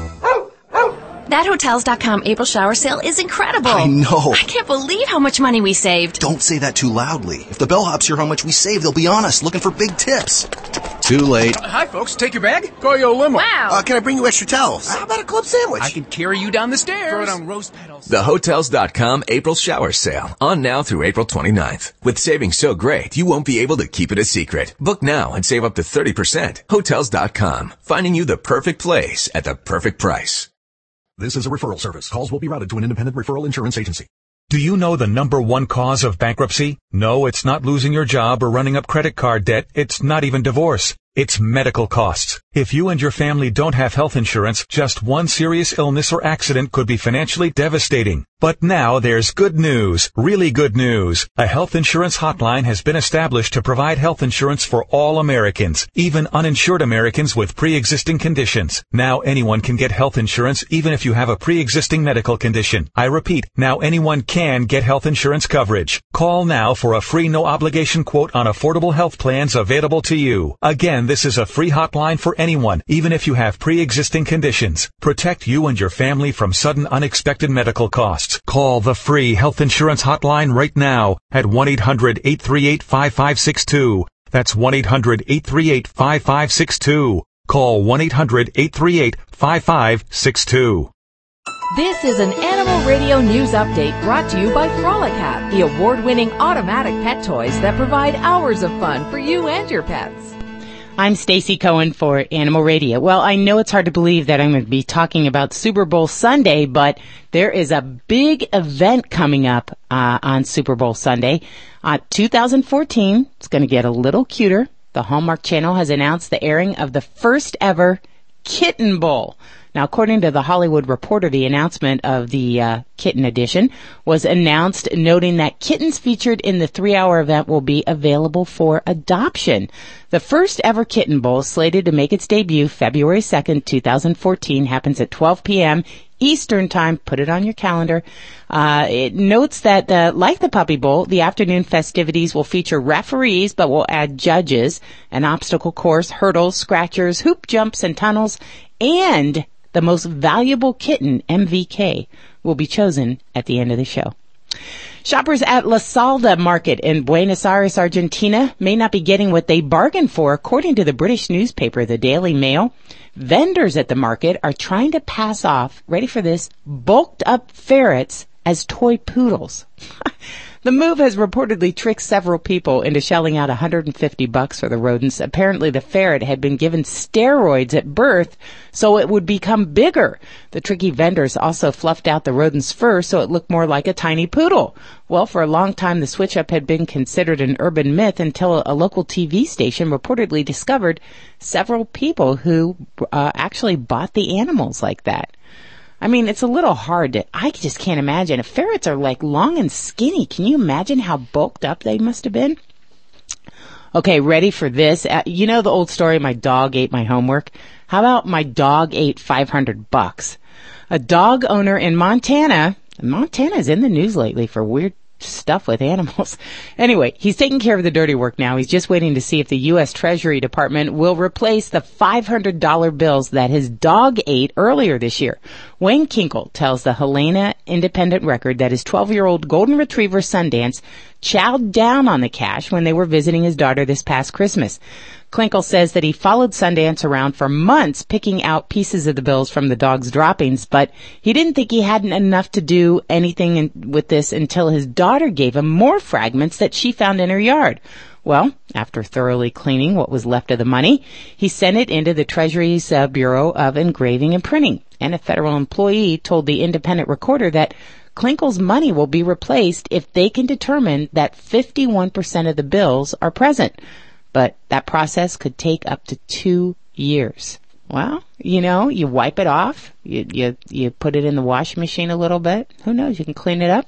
That Hotels.com April shower sale is incredible. I know. I can't believe how much money we saved. Don't say that too loudly. If the bellhops hear how much we save, they'll be on us, looking for big tips. Too late. Hi, folks. Take your bag. Call your limo. Wow. Uh, can I bring you extra towels? How about a club sandwich? I can carry you down the stairs. Throw it on rose petals. The Hotels.com April shower sale. On now through April 29th. With savings so great, you won't be able to keep it a secret. Book now and save up to 30%. Hotels.com. Finding you the perfect place at the perfect price. This is a referral service. Calls will be routed to an independent referral insurance agency. Do you know the number one cause of bankruptcy? No, it's not losing your job or running up credit card debt. It's not even divorce. It's medical costs. If you and your family don't have health insurance, just one serious illness or accident could be financially devastating. But now there's good news, really good news. A health insurance hotline has been established to provide health insurance for all Americans, even uninsured Americans with pre-existing conditions. Now anyone can get health insurance even if you have a pre-existing medical condition. I repeat, now anyone can get health insurance coverage. Call now for a free no obligation quote on affordable health plans available to you. Again, And this is a free hotline for anyone, even if you have pre-existing conditions. Protect you and your family from sudden unexpected medical costs. Call the free health insurance hotline right now at 1-800-838-5562. That's 1-800-838-5562. Call 1-800-838-5562. This is an Animal Radio News Update brought to you by Frolicat, the award-winning automatic pet toys that provide hours of fun for you and your pets. I'm Stacy Cohen for Animal Radio. Well, I know it's hard to believe that I'm going to be talking about Super Bowl Sunday, but there is a big event coming up uh, on Super Bowl Sunday. Uh, 2014, it's going to get a little cuter. The Hallmark Channel has announced the airing of the first ever Kitten Bowl. Now, according to the Hollywood Reporter, the announcement of the uh, kitten edition was announced, noting that kittens featured in the three-hour event will be available for adoption. The first ever Kitten Bowl, slated to make its debut February 2nd, 2014, happens at 12 p.m. Eastern Time. Put it on your calendar. Uh, it notes that, uh, like the Puppy Bowl, the afternoon festivities will feature referees, but will add judges, an obstacle course, hurdles, scratchers, hoop jumps, and tunnels, and the most valuable kitten, MVK, will be chosen at the end of the show. Shoppers at La Salada Market in Buenos Aires, Argentina may not be getting what they bargained for according to the British newspaper, the Daily Mail. Vendors at the market are trying to pass off, ready for this, bulked up ferrets as toy poodles. (laughs) The move has reportedly tricked several people into shelling out 150 bucks for the rodents. Apparently the ferret had been given steroids at birth so it would become bigger. The tricky vendors also fluffed out the rodent's fur so it looked more like a tiny poodle. Well, for a long time the switch up had been considered an urban myth until a local TV station reportedly discovered several people who uh, actually bought the animals like that. I mean, it's a little hard to, I just can't imagine. If ferrets are like long and skinny, can you imagine how bulked up they must have been? Okay, ready for this? Uh, you know the old story, my dog ate my homework? How about my dog ate 500 bucks? A dog owner in Montana, Montana is in the news lately for weird stuff with animals. (laughs) Anyway, he's taking care of the dirty work now. He's just waiting to see if the U.S. Treasury Department will replace the $500 bills that his dog ate earlier this year. Wayne Klinkel tells the Helena Independent Record that his 12-year-old golden retriever Sundance chowed down on the cash when they were visiting his daughter this past Christmas. Klinkel says that he followed Sundance around for months picking out pieces of the bills from the dog's droppings, but he didn't think he had enough to do anything in, with this until his daughter gave him more fragments that she found in her yard. Well, after thoroughly cleaning what was left of the money, he sent it into the Treasury's uh, Bureau of Engraving and Printing. And a federal employee told the independent recorder that Klinkel's money will be replaced if they can determine that 51% of the bills are present but that process could take up to two years. Well, you know, you wipe it off, you, you, you put it in the washing machine a little bit. Who knows? You can clean it up.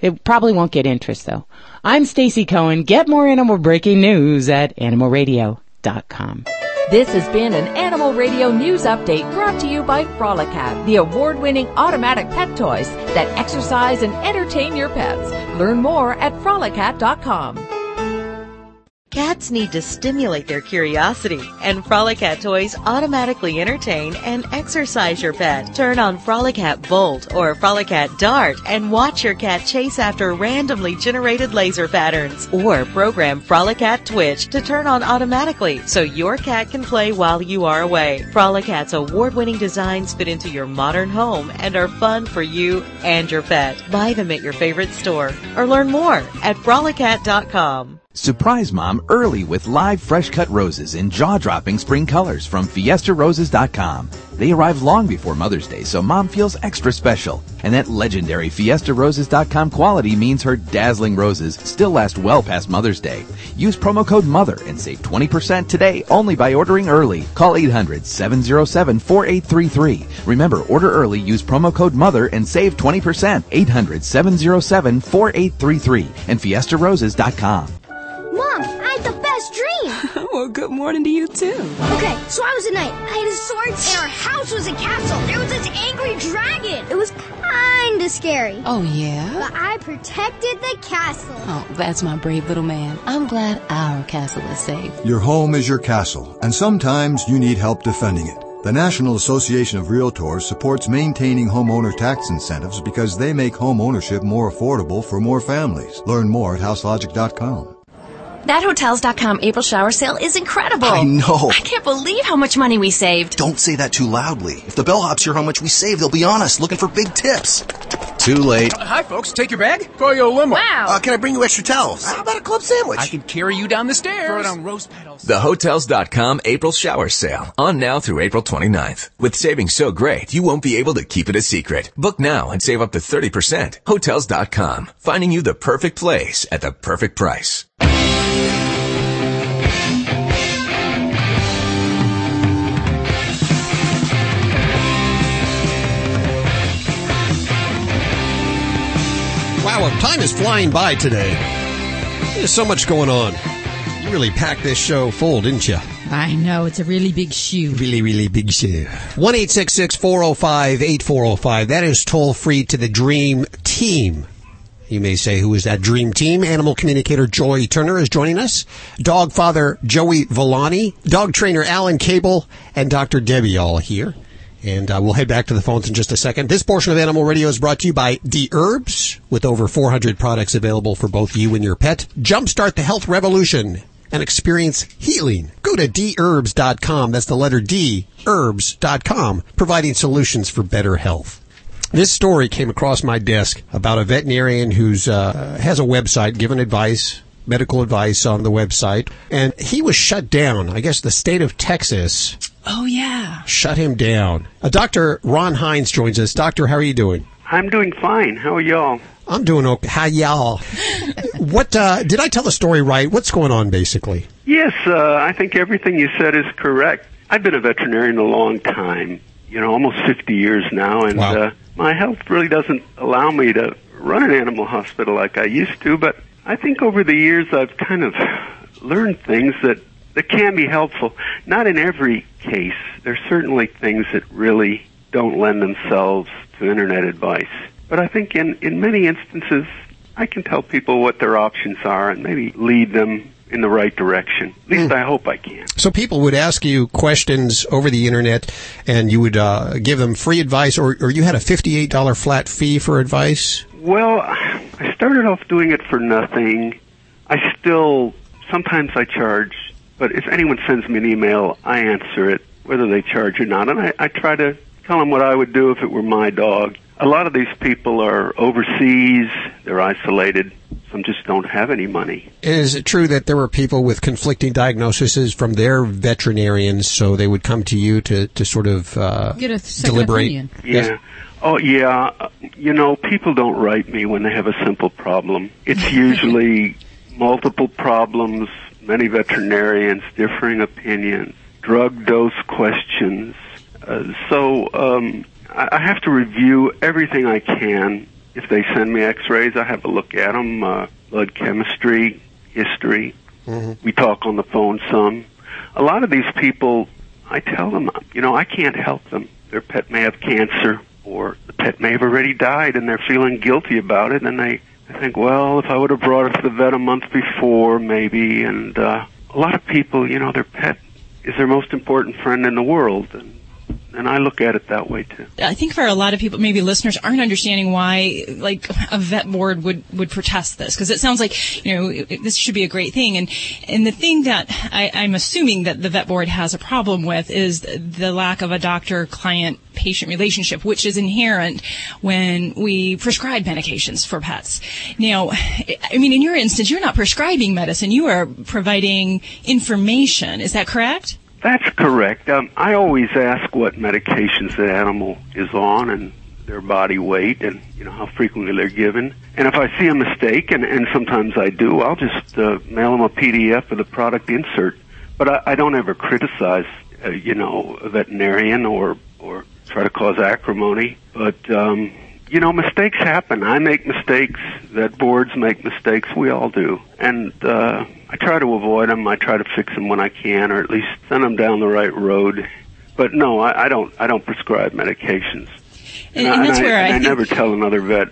It probably won't get interest though. I'm Stacy Cohen. Get more animal breaking news at animalradio.com. This has been an Animal Radio News Update brought to you by Frolicat, the award-winning automatic pet toys that exercise and entertain your pets. Learn more at frolicat.com. Cats need to stimulate their curiosity, and Frolicat toys automatically entertain and exercise your pet. Turn on Frolicat Bolt or Frolicat Dart and watch your cat chase after randomly generated laser patterns. Or program Frolicat Twitch to turn on automatically so your cat can play while you are away. Frolicat's award-winning designs fit into your modern home and are fun for you and your pet. Buy them at your favorite store or learn more at frolicat.com. Surprise mom early with live fresh cut roses in jaw dropping spring colors from fiestaroses.com. They arrive long before Mother's Day, so mom feels extra special. And that legendary fiestaroses.com quality means her dazzling roses still last well past Mother's Day. Use promo code MOTHER and save 20% today only by ordering early. Call 800 707 4833. Remember, order early, use promo code MOTHER and save 20%. 800 707 4833 and fiestaroses.com. Mom, I had the best dream. (laughs) well, good morning to you too. Okay, so I was a knight. I had a sword, and our house was a castle. There was this angry dragon. It was kind kinda scary. Oh, yeah? But I protected the castle. Oh, that's my brave little man. I'm glad our castle is safe. Your home is your castle, and sometimes you need help defending it. The National Association of Realtors supports maintaining homeowner tax incentives because they make home ownership more affordable for more families. Learn more at houselogic.com. That Hotels.com April shower sale is incredible. I know. I can't believe how much money we saved. Don't say that too loudly. If the bellhops hear how much we saved, they'll be on us looking for big tips. Too late. Uh, hi, folks. Take your bag. Call your limo. Wow. Uh, can I bring you extra towels? How about a club sandwich? I can carry you down the stairs. Throw down rose petals. The Hotels.com April shower sale. On now through April 29th. With savings so great, you won't be able to keep it a secret. Book now and save up to 30%. Hotels.com. Finding you the perfect place at the perfect price. Wow, time is flying by today. There's so much going on. You really packed this show full, didn't you? I know it's a really big shoe. Really, really big show. One eight six six four zero five eight four zero five. That is toll free to the Dream Team. You may say, who is that Dream Team? Animal communicator Joy Turner is joining us. Dog father Joey Villani, dog trainer Alan Kabel, and Dr. Debbie all here. And uh, we'll head back to the phones in just a second. This portion of Animal Radio is brought to you by D Herbs, with over 400 products available for both you and your pet. Jumpstart the health revolution and experience healing. Go to dherbs.com. That's the letter D, herbs.com, providing solutions for better health. This story came across my desk about a veterinarian who's uh, has a website giving advice, medical advice on the website, and he was shut down. I guess the state of Texas Oh, yeah. shut him down. Uh, Dr. Ron Hines joins us. Doctor, how are you doing? I'm doing fine. How are y'all? I'm doing okay. Hi, y'all. (laughs) what uh, did I tell the story right? What's going on, basically? Yes, uh, I think everything you said is correct. I've been a veterinarian a long time, you know, almost 50 years now, and Wow. uh, my health really doesn't allow me to run an animal hospital like I used to, but I think over the years I've kind of learned things that, that can be helpful. Not in every case. There's certainly things that really don't lend themselves to internet advice. But I think in, in many instances, I can tell people what their options are and maybe lead them in the right direction. At least I hope I can. So people would ask you questions over the internet, and you would uh, give them free advice, or, or you had a fifty-eight dollar flat fee for advice. Well, I started off doing it for nothing. I still, sometimes I charge, but if anyone sends me an email, I answer it, whether they charge or not. And I, I try to tell them what I would do if it were my dog. A lot of these people are overseas, they're isolated. Some just don't have any money. Is it true that there were people with conflicting diagnoses from their veterinarians, so they would come to you to, to sort of uh, Get a second deliberate? opinion. Yeah. Oh, yeah. Uh, You know, people don't write me when they have a simple problem. It's (laughs) usually multiple problems, many veterinarians, differing opinions, drug dose questions. Uh, so um, I I have to review everything I can. If they send me X-rays, I have a look at them. Uh, blood chemistry, history. We talk on the phone some. A lot of these people, I tell them, you know, I can't help them. Their pet may have cancer, or the pet may have already died, and they're feeling guilty about it. And they, they think, well, if I would have brought it to the vet a month before, maybe. And uh, a lot of people, you know, their pet is their most important friend in the world, and and I look at it that way too. I think for a lot of people, maybe listeners aren't understanding why, like, a vet board would, would protest this. Because it sounds like, you know, this should be a great thing. And, and the thing that I, I'm assuming that the vet board has a problem with is the lack of a doctor-client patient relationship, which is inherent when we prescribe medications for pets. Now, I mean, in your instance, you're not prescribing medicine. You are providing information. Is that correct? That's correct. Um, I always ask what medications the animal is on and their body weight and you know how frequently they're given. And if I see a mistake, and, and sometimes I do, I'll just uh, mail them a PDF of the product insert. But I, I don't ever criticize, uh, you know, a veterinarian or or try to cause acrimony. But um, you know, mistakes happen. I make mistakes. That boards make mistakes. We all do. And uh, I try to avoid them. I try to fix them when I can, or at least send them down the right road. But no, I, I don't. I don't prescribe medications. And, and that's I, where I, and I never tell another vet,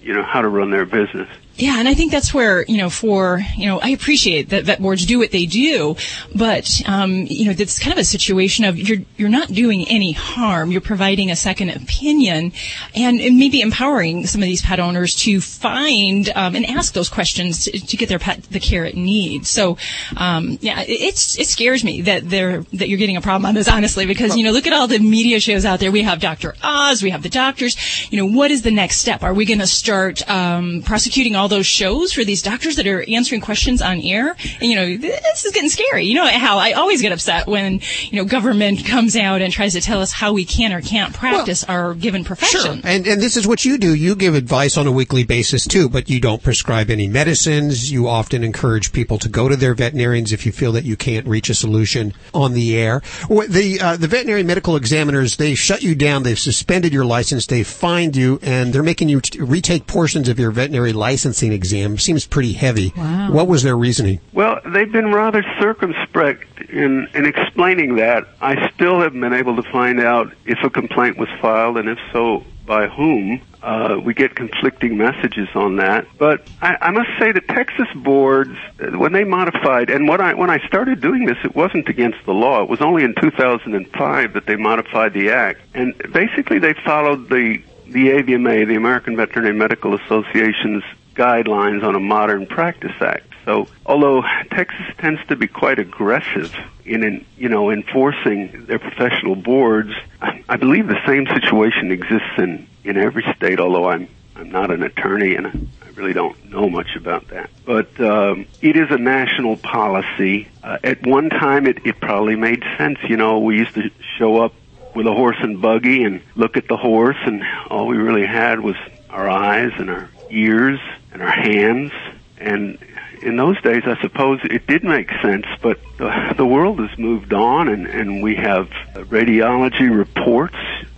you know, how to run their business. Yeah, and I think that's where you know, for you know, I appreciate that vet boards do what they do, but um, you know, it's kind of a situation of you're you're not doing any harm. You're providing a second opinion, and, and maybe empowering some of these pet owners to find um, and ask those questions to, to, get their pet the care it needs. So, um, yeah, it's it scares me that they're that you're getting a problem on this, honestly, because you know, look at all the media shows out there. We have Dr. Oz, we have the doctors. You know, what is the next step? Are we going to start um, prosecuting all those shows for these doctors that are answering questions on air. And, you know, this is getting scary. You know how I always get upset when, you know, government (laughs) comes out and tries to tell us how we can or can't practice well, our given profession. Sure. And, and this is what you do. You give advice on a weekly basis too, but you don't prescribe any medicines. You often encourage people to go to their veterinarians if you feel that you can't reach a solution on the air. The, uh, the veterinary medical examiners, they shut you down. They've suspended your license. They've fined you and they're making you retake portions of your veterinary licensing exam. Seems pretty heavy. Wow. What was their reasoning? Well, they've been rather circumspect in, in explaining that. I still haven't been able to find out if a complaint was filed and if so, by whom. Uh, we get conflicting messages on that. But I, I must say the Texas boards, when they modified, and when I, when I started doing this, it wasn't against the law. It was only in 2005 that they modified the act. And basically they followed the the AVMA, the American Veterinary Medical Association's guidelines on a modern practice act. So, although Texas tends to be quite aggressive in, you know, enforcing their professional boards, I, I believe the same situation exists in in every state. Although I'm I'm not an attorney and I really don't know much about that. But um, it is a national policy. Uh, at one time, it, it probably made sense. You know, we used to show up with a horse and buggy and look at the horse, and all we really had was our eyes and our ears and our hands. And in those days, I suppose it did make sense, but the, the world has moved on, and, and we have radiology reports,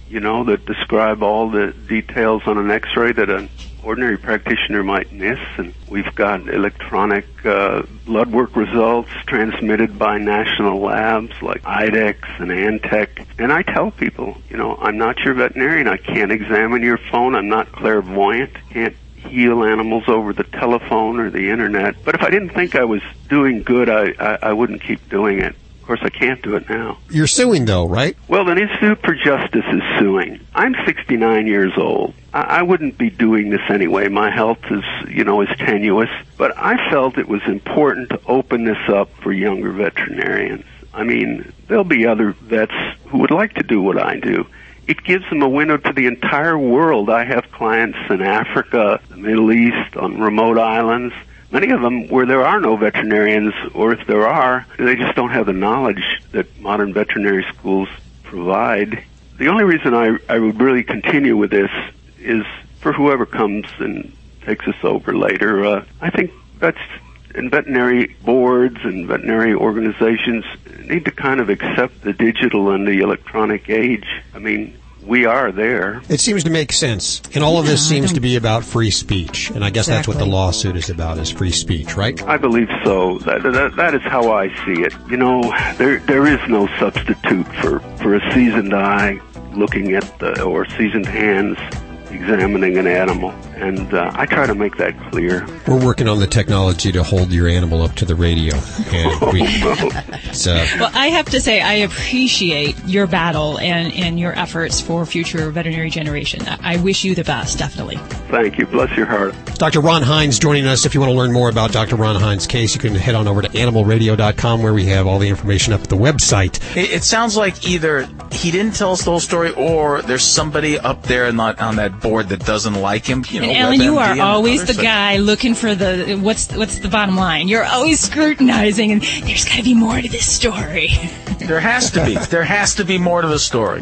you know, that describe all the details on an X-ray that an ordinary practitioner might miss. And we've got electronic uh, blood work results transmitted by national labs like IDEXX and Antech. And I tell people, you know, I'm not your veterinarian. I can't examine your phone. I'm not clairvoyant. Can't heal animals over the telephone or the internet. But if I didn't think I was doing good, I, I, I wouldn't keep doing it. Of course, I can't do it now. You're suing, though, right? Well, the Institute for Justice is suing. I'm 69 years old. I, I wouldn't be doing this anyway. My health is, you know, is tenuous. But I felt it was important to open this up for younger veterinarians. I mean, there'll be other vets who would like to do what I do it gives them a window to the entire world. I have clients in Africa, the Middle East, on remote islands, many of them where there are no veterinarians, or if there are, they just don't have the knowledge that modern veterinary schools provide. The only reason I, I would really continue with this is for whoever comes and takes us over later. Uh, I think vets and veterinary boards and veterinary organizations need to kind of accept the digital and the electronic age. I mean, we are there. It seems to make sense. And all of this seems to be about free speech. And I guess exactly. that's what the lawsuit is about, is free speech, right? I believe so. That, that, that is how I see it. You know, there, there is no substitute for, for a seasoned eye looking at the, or seasoned hands examining an animal. And uh, I try to make that clear. We're working on the technology to hold your animal up to the radio. And (laughs) we, uh, well, I have to say, I appreciate your battle and, and your efforts for future veterinary generation. I, I wish you the best, definitely. Thank you. Bless your heart. Dr. Ron Hines joining us. If you want to learn more about Dr. Ron Hines' case, you can head on over to animalradio.com where we have all the information up at the website. It, it sounds like either he didn't tell us the whole story or there's somebody up there not on that board that doesn't like him. You know, and Alan, you are always the guy looking for the what's what's the bottom line. You're always scrutinizing, and there's got to be more to this story. (laughs) there has to be. There has to be more to the story.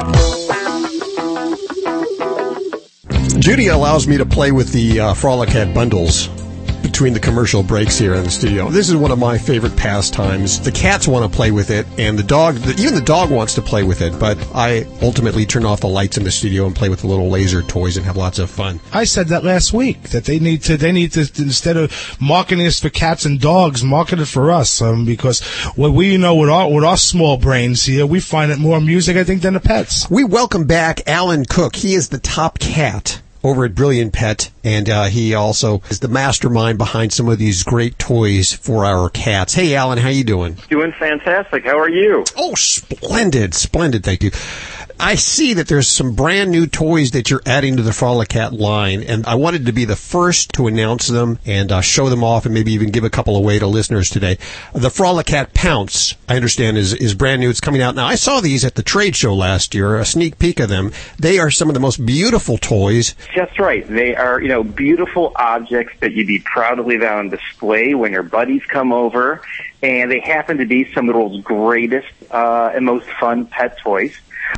Judy allows me to play with the uh, Frolicat bundles between the commercial breaks here in the studio. This is one of my favorite pastimes. The cats want to play with it, and the dog, even the dog wants to play with it, but I ultimately turn off the lights in the studio and play with the little laser toys and have lots of fun. I said that last week that they need to they need to instead of marketing this for cats and dogs, market it for us. Um, because what we know with our with our small brains here, we find it more amusing, I think, than the pets. We welcome back Alan Cook. He is the top cat over at Brilliant Pet, and uh, he also is the mastermind behind some of these great toys for our cats. Hey, Alan, how you doing? Doing fantastic. How are you? Oh, splendid, splendid. Thank you. I see that there's some brand new toys that you're adding to the Frolicat line, and I wanted to be the first to announce them and uh, show them off, and maybe even give a couple away to listeners today. The Frolicat Pounce, I understand, is is brand new. It's coming out now. I saw these at the trade show last year, a sneak peek of them. They are some of the most beautiful toys. That's right. They are, you know, beautiful objects that you'd be proud to leave out on display when your buddies come over, and they happen to be some of the world's greatest uh, and most fun pet toys.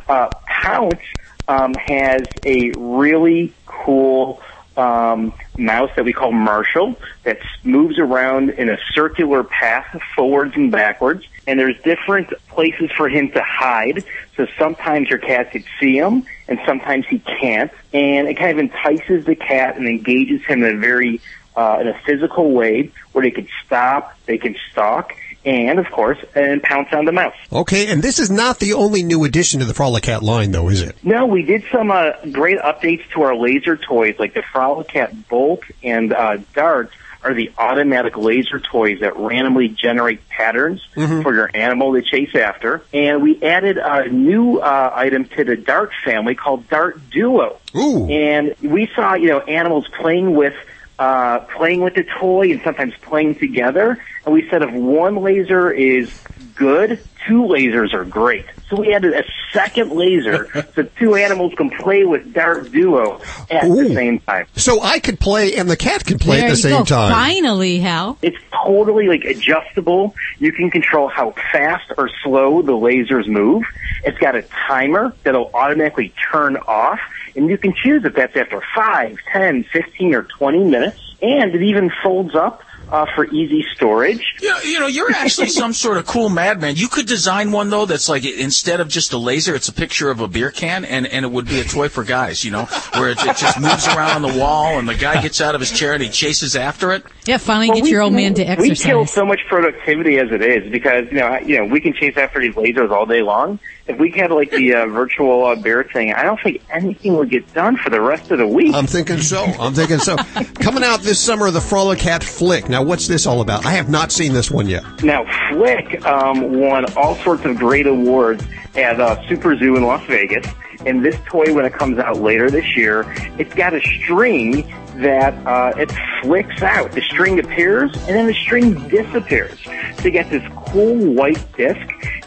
Uh, Pounce um, has a really cool um, mouse that we call Marshall that moves around in a circular path forwards and backwards. And there's different places for him to hide. So sometimes your cat could see him and sometimes he can't. And it kind of entices the cat and engages him in a very, uh, in a physical way where they can stop, they can stalk, and of course, and pounce on the mouse. Okay, and this is not the only new addition to the Frolicat line, though, is it? No, we did some uh, great updates to our laser toys, like the Frolicat Bolt and uh, Dart are the automatic laser toys that randomly generate patterns Mm-hmm. for your animal to chase after. And we added a new uh, item to the Dart family called Dart Duo. Ooh. And we saw, you know, animals playing with uh, playing with the toy and sometimes playing together. And we said if one laser is good, two lasers are great. So we added a second laser (laughs) so two animals can play with Dart Duo at the same time. So I could play and the cat can play there at the you same go. time. Finally, Hal. It's totally like adjustable. You can control how fast or slow the lasers move. It's got a timer that'll automatically turn off, and you can choose if that's after 5, 10, 15, or 20 minutes. And it even folds up uh, for easy storage. You know, you know, you're actually (laughs) some sort of cool madman. You could design one though that's like instead of just a laser, it's a picture of a beer can, and and it would be a toy for guys. You know, where it, it just moves around on the wall, and the guy gets out of his chair and he chases after it. Yeah, finally Well, get we- your old man to exercise. We kill exercise. so much productivity as it is because you know you know we can chase after these lasers all day long. If we had like the uh, virtual uh, bear thing, I don't think anything would get done for the rest of the week. I'm thinking so. I'm thinking so. Coming out this summer, the Frolicat Flick. Now, what's this all about? I have not seen this one yet. Now, Flick um, won all sorts of great awards at uh, Super Zoo in Las Vegas. And this toy, when it comes out later this year, it's got a string that uh, it flicks out. The string appears, and then the string disappears. You get this cool white disc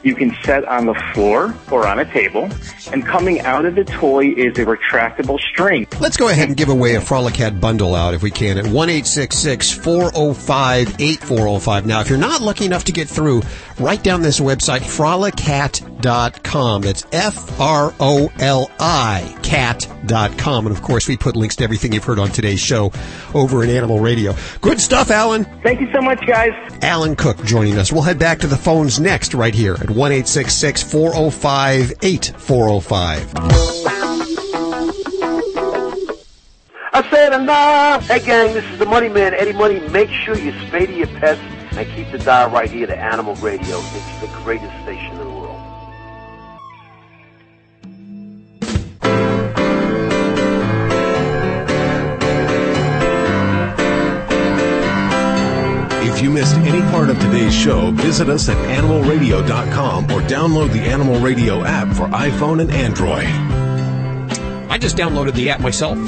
you can set on the floor or on a table. And coming out of the toy is a retractable string. Let's go ahead and give away a Frolicat bundle out if we can at 1 405 8405. Now, if you're not lucky enough to get through, write down this website, frolicat.com. That's F R O L I cat.com. And of course, we put links to everything you've heard on today's show over at Animal Radio. Good stuff, Alan. Thank you so much, guys. Alan Cook joining us. We'll head back to the phones next, right here at 1 405 8405. I said enough! Hey gang, this is the Money Man, Eddie Money. Make sure you spay to your pets and keep the dial right here to Animal Radio. It's the greatest station you missed any part of today's show, visit us at animalradio.com or download the Animal Radio app for iPhone and Android. I just downloaded the app myself.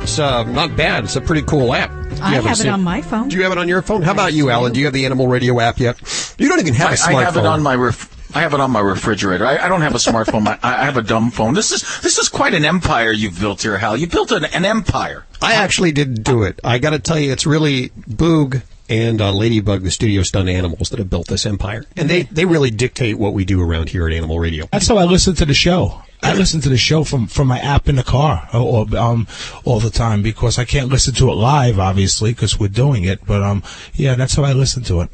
It's uh, not bad. It's a pretty cool app. You I haven't have it on my phone. Do you have it on your phone? How about you, Alan? Do you have the Animal Radio app yet? You don't even have a I, smartphone. I have it on my ref- I have it on my refrigerator. I, I don't have a smartphone. (laughs) I, I have a dumb phone. This is this is quite an empire you've built here, Hal. You built an, an empire. I actually didn't do it. I got to tell you, it's really Boog and uh, Ladybug, the studio stunt animals, that have built this empire, and they they really dictate what we do around here at Animal Radio. That's how I listen to the show. I listen to the show from, from my app in the car or, or um all the time because I can't listen to it live, obviously, because we're doing it. But um, yeah, that's how I listen to it.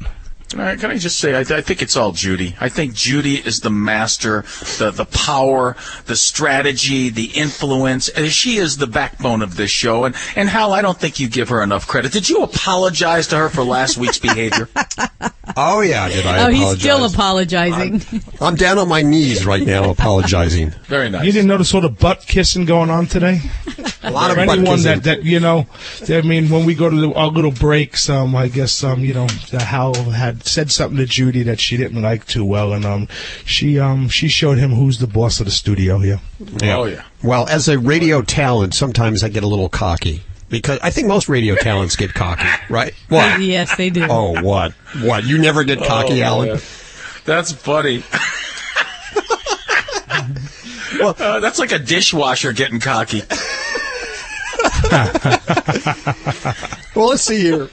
All right, can I just say, I, I think it's all Judy. I think Judy is the master, the the power, the strategy, the influence. and She is the backbone of this show. And and Hal, I don't think you give her enough credit. Did you apologize to her for last week's behavior? (laughs) Oh yeah, did I oh, apologize? he's still apologizing. I'm down on my knees right now, apologizing. Very nice. You didn't notice all the butt kissing going on today? (laughs) A lot of For butt anyone that, that you know, I mean, when we go to the, our little breaks, um, I guess um, you know, Hal had said something to Judy that she didn't like too well, and um, she um, she showed him who's the boss of the studio here. Oh yeah. Well, as a radio talent, sometimes I get a little cocky because I think most radio talents get cocky, right? What? (laughs) yes, they do. Oh, what? What? You never get cocky, Oh, Alan? man. That's funny. Uh, that's like a dishwasher getting cocky. (laughs) (laughs) well, let's see here.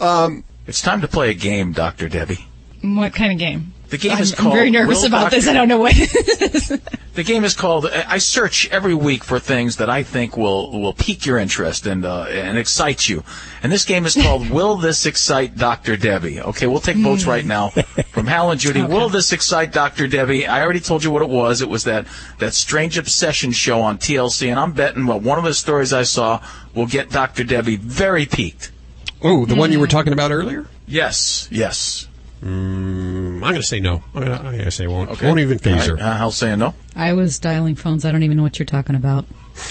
Um, it's time to play a game, Dr. Debbie. What kind of game? The game I'm, is I'm very nervous Will about this. I don't know what. (laughs) The game is called. I search every week for things that I think will will pique your interest and uh, and excite you. And this game is called (laughs) Will This Excite Dr. Debbie? Okay, we'll take votes right now (laughs) from Hal and Judy. Will this excite Dr. Debbie? I already told you what it was. It was that that Strange Obsession show on TLC, and I'm betting what one of the stories I saw will get Dr. Debbie very piqued. oh, the one you were talking about earlier? Yes, yes. Mm, I'm going to say no. I'm going to say won't. Okay. Won't even faze her. All right, uh, Hal's saying no. I was dialing phones. I don't even know what you're talking about.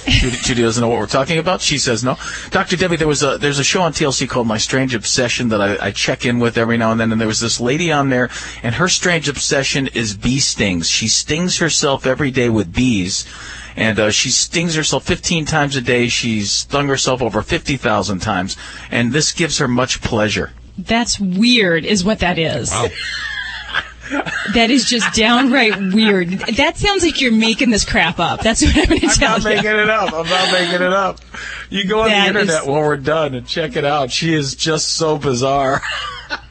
Judy, Judy doesn't know what we're talking about. She says no. Dr. Debbie, there was a there's a show on TLC called My Strange Obsession that I, I check in with every now and then, and there was this lady on there, and her strange obsession is bee stings. She stings herself every day with bees. And uh, she stings herself 15 times a day. She's stung herself over 50,000 times. And this gives her much pleasure. That's weird, is what that is. (laughs) That is just downright weird. That sounds like you're making this crap up. That's what I'm going to I'm tell not you. making it up. I'm not making it up. You go on That the internet is- when we're done and check it out. She is just so bizarre. (laughs)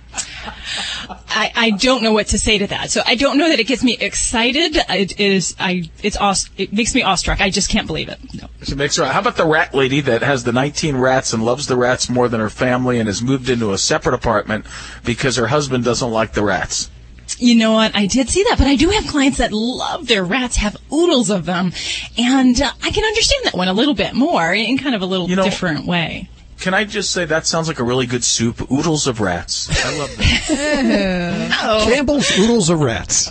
I, I don't know what to say to that. So I don't know that it gets me excited. It is I it's aw- it makes me awestruck. I just can't believe it. No. She makes her. How about the rat lady that has the 19 rats and loves the rats more than her family and has moved into a separate apartment because her husband doesn't like the rats? You know what? I did see that, but I do have clients that love their rats, have oodles of them, and uh, I can understand that one a little bit more in kind of a little You know- different way. Can I just say that sounds like a really good soup? Oodles of rats. I love that. (laughs) Oh. Campbell's oodles of rats.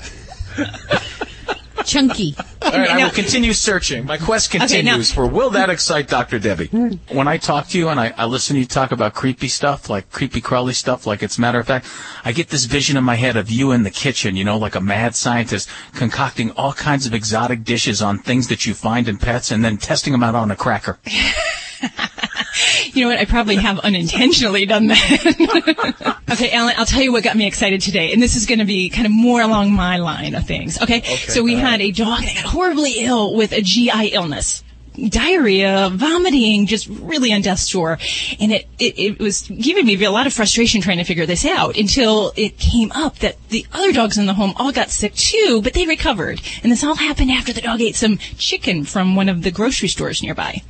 Chunky. All right, I will continue searching. My quest Okay, now- continues for will that excite Dr. Debbie? When I talk to you and I, I listen to you talk about creepy stuff, like creepy crawly stuff, like it's matter of fact, I get this vision in my head of you in the kitchen, you know, like a mad scientist concocting all kinds of exotic dishes on things that you find in pets and then testing them out on a cracker. (laughs) You know what? I probably have unintentionally done that. (laughs) okay, Alan, I'll tell you what got me excited today, and this is going to be kind of more along my line of things. Okay, so we had a dog that got horribly ill with a GI illness. Diarrhea, vomiting, just really on death's door. And it, it, it was giving me a lot of frustration trying to figure this out until it came up that the other dogs in the home all got sick too, but they recovered. And this all happened after the dog ate some chicken from one of the grocery stores nearby.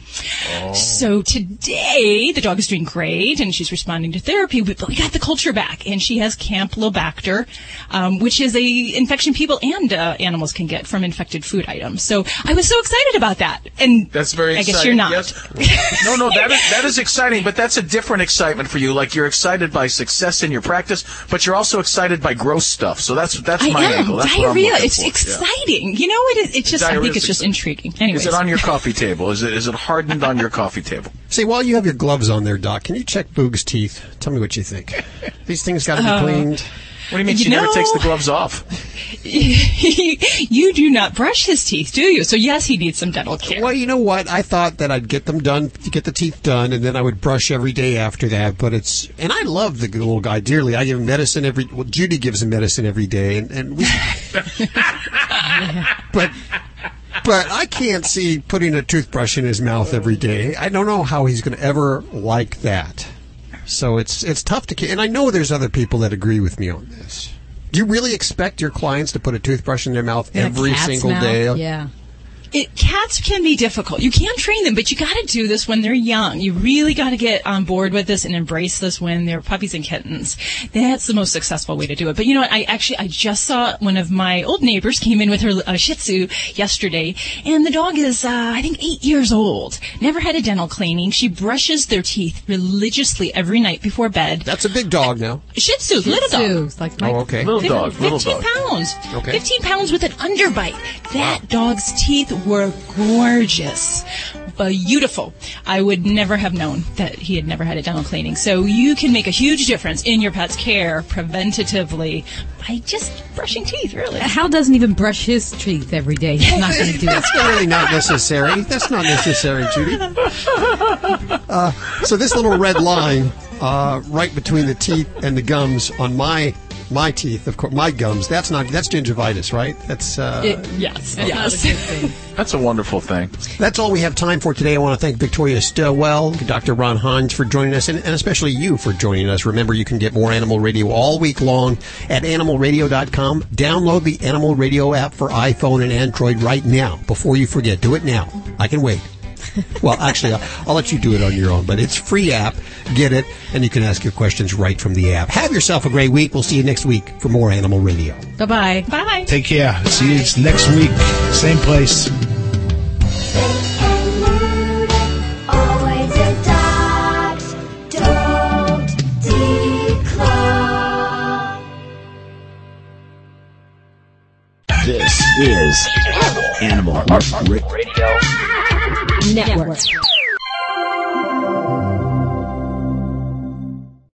So today, the dog is doing great and she's responding to therapy, but we got the culture back and she has Campylobacter, um, which is a infection people and uh, animals can get from infected food items. So I was so excited about that. And That's very I exciting. guess you're not. Yes. no, no, that is, that is exciting, but that's a different excitement for you. Like you're excited by success in your practice, but you're also excited by gross stuff. So that's that's I my am. angle. That's what I'm Diarrhea. It's for. Yeah. exciting. You know what? It, it's just, I think it's just intriguing. Anyways. Is it on your coffee table? Is it is it hardened on your coffee table? (laughs) See, while you have your gloves on there, Doc, can you check Boog's teeth? Tell me what you think. These things got to be Uh, cleaned. What do you mean You she never takes the gloves off? (laughs) you do not brush his teeth, do you? So yes, he needs some dental care. Well, you know what? I thought that I'd get them done, get the teeth done, and then I would brush every day after that. But it's, and I love the little guy dearly. I give him medicine every, well, Judy gives him medicine every day, and, and we, (laughs) but, but I can't see putting a toothbrush in his mouth every day. I don't know how he's going to ever like that. So it's, it's tough to, and I know there's other people that agree with me on this. Do you really expect your clients to put a toothbrush in their mouth In a every cat's single mouth? day? Yeah. It, cats can be difficult. You can train them, but you got to do this when they're young. You really got to get on board with this and embrace this when they're puppies and kittens. That's the most successful way to do it. But you know what? I actually I just saw one of my old neighbors came in with her uh, Shih Tzu yesterday, and the dog is uh, I think eight years old. Never had a dental cleaning. She brushes their teeth religiously every night before bed. That's a big dog now. Shih Tzu, Shih little dog. Tzus, like Oh, okay. Little Fif- dog, little 15 dog. pounds. Okay. 15 pounds with an underbite. That dog's teeth were gorgeous. Beautiful. I would never have known that he had never had a dental cleaning. So you can make a huge difference in your pet's care preventatively by just brushing teeth, really. Hal doesn't even brush his teeth every day. He's not going to do it. That's really not necessary. That's not necessary, Judy. Uh, so this little red line uh, right between the teeth and the gums on my my teeth, of course, my gums. That's not that's gingivitis, right? That's uh, It- yes, That's a yes. That's a wonderful thing. That's all we have time for today. I want to thank Victoria Stilwell, Dr. Ron Hines for joining us, and, and especially you for joining us. Remember, you can get more Animal Radio all week long at animalradio.com. Download the Animal Radio app for iPhone and Android right now. Before you forget, do it now. I can wait. (laughs) well, actually, I'll, I'll let you do it on your own, but it's free app. Get it, and you can ask your questions right from the app. Have yourself a great week. We'll see you next week for more Animal Radio. Bye bye. Bye. Take care. See you next week. Same place. Always adopt, don't declaw. This is Animal Radio Network.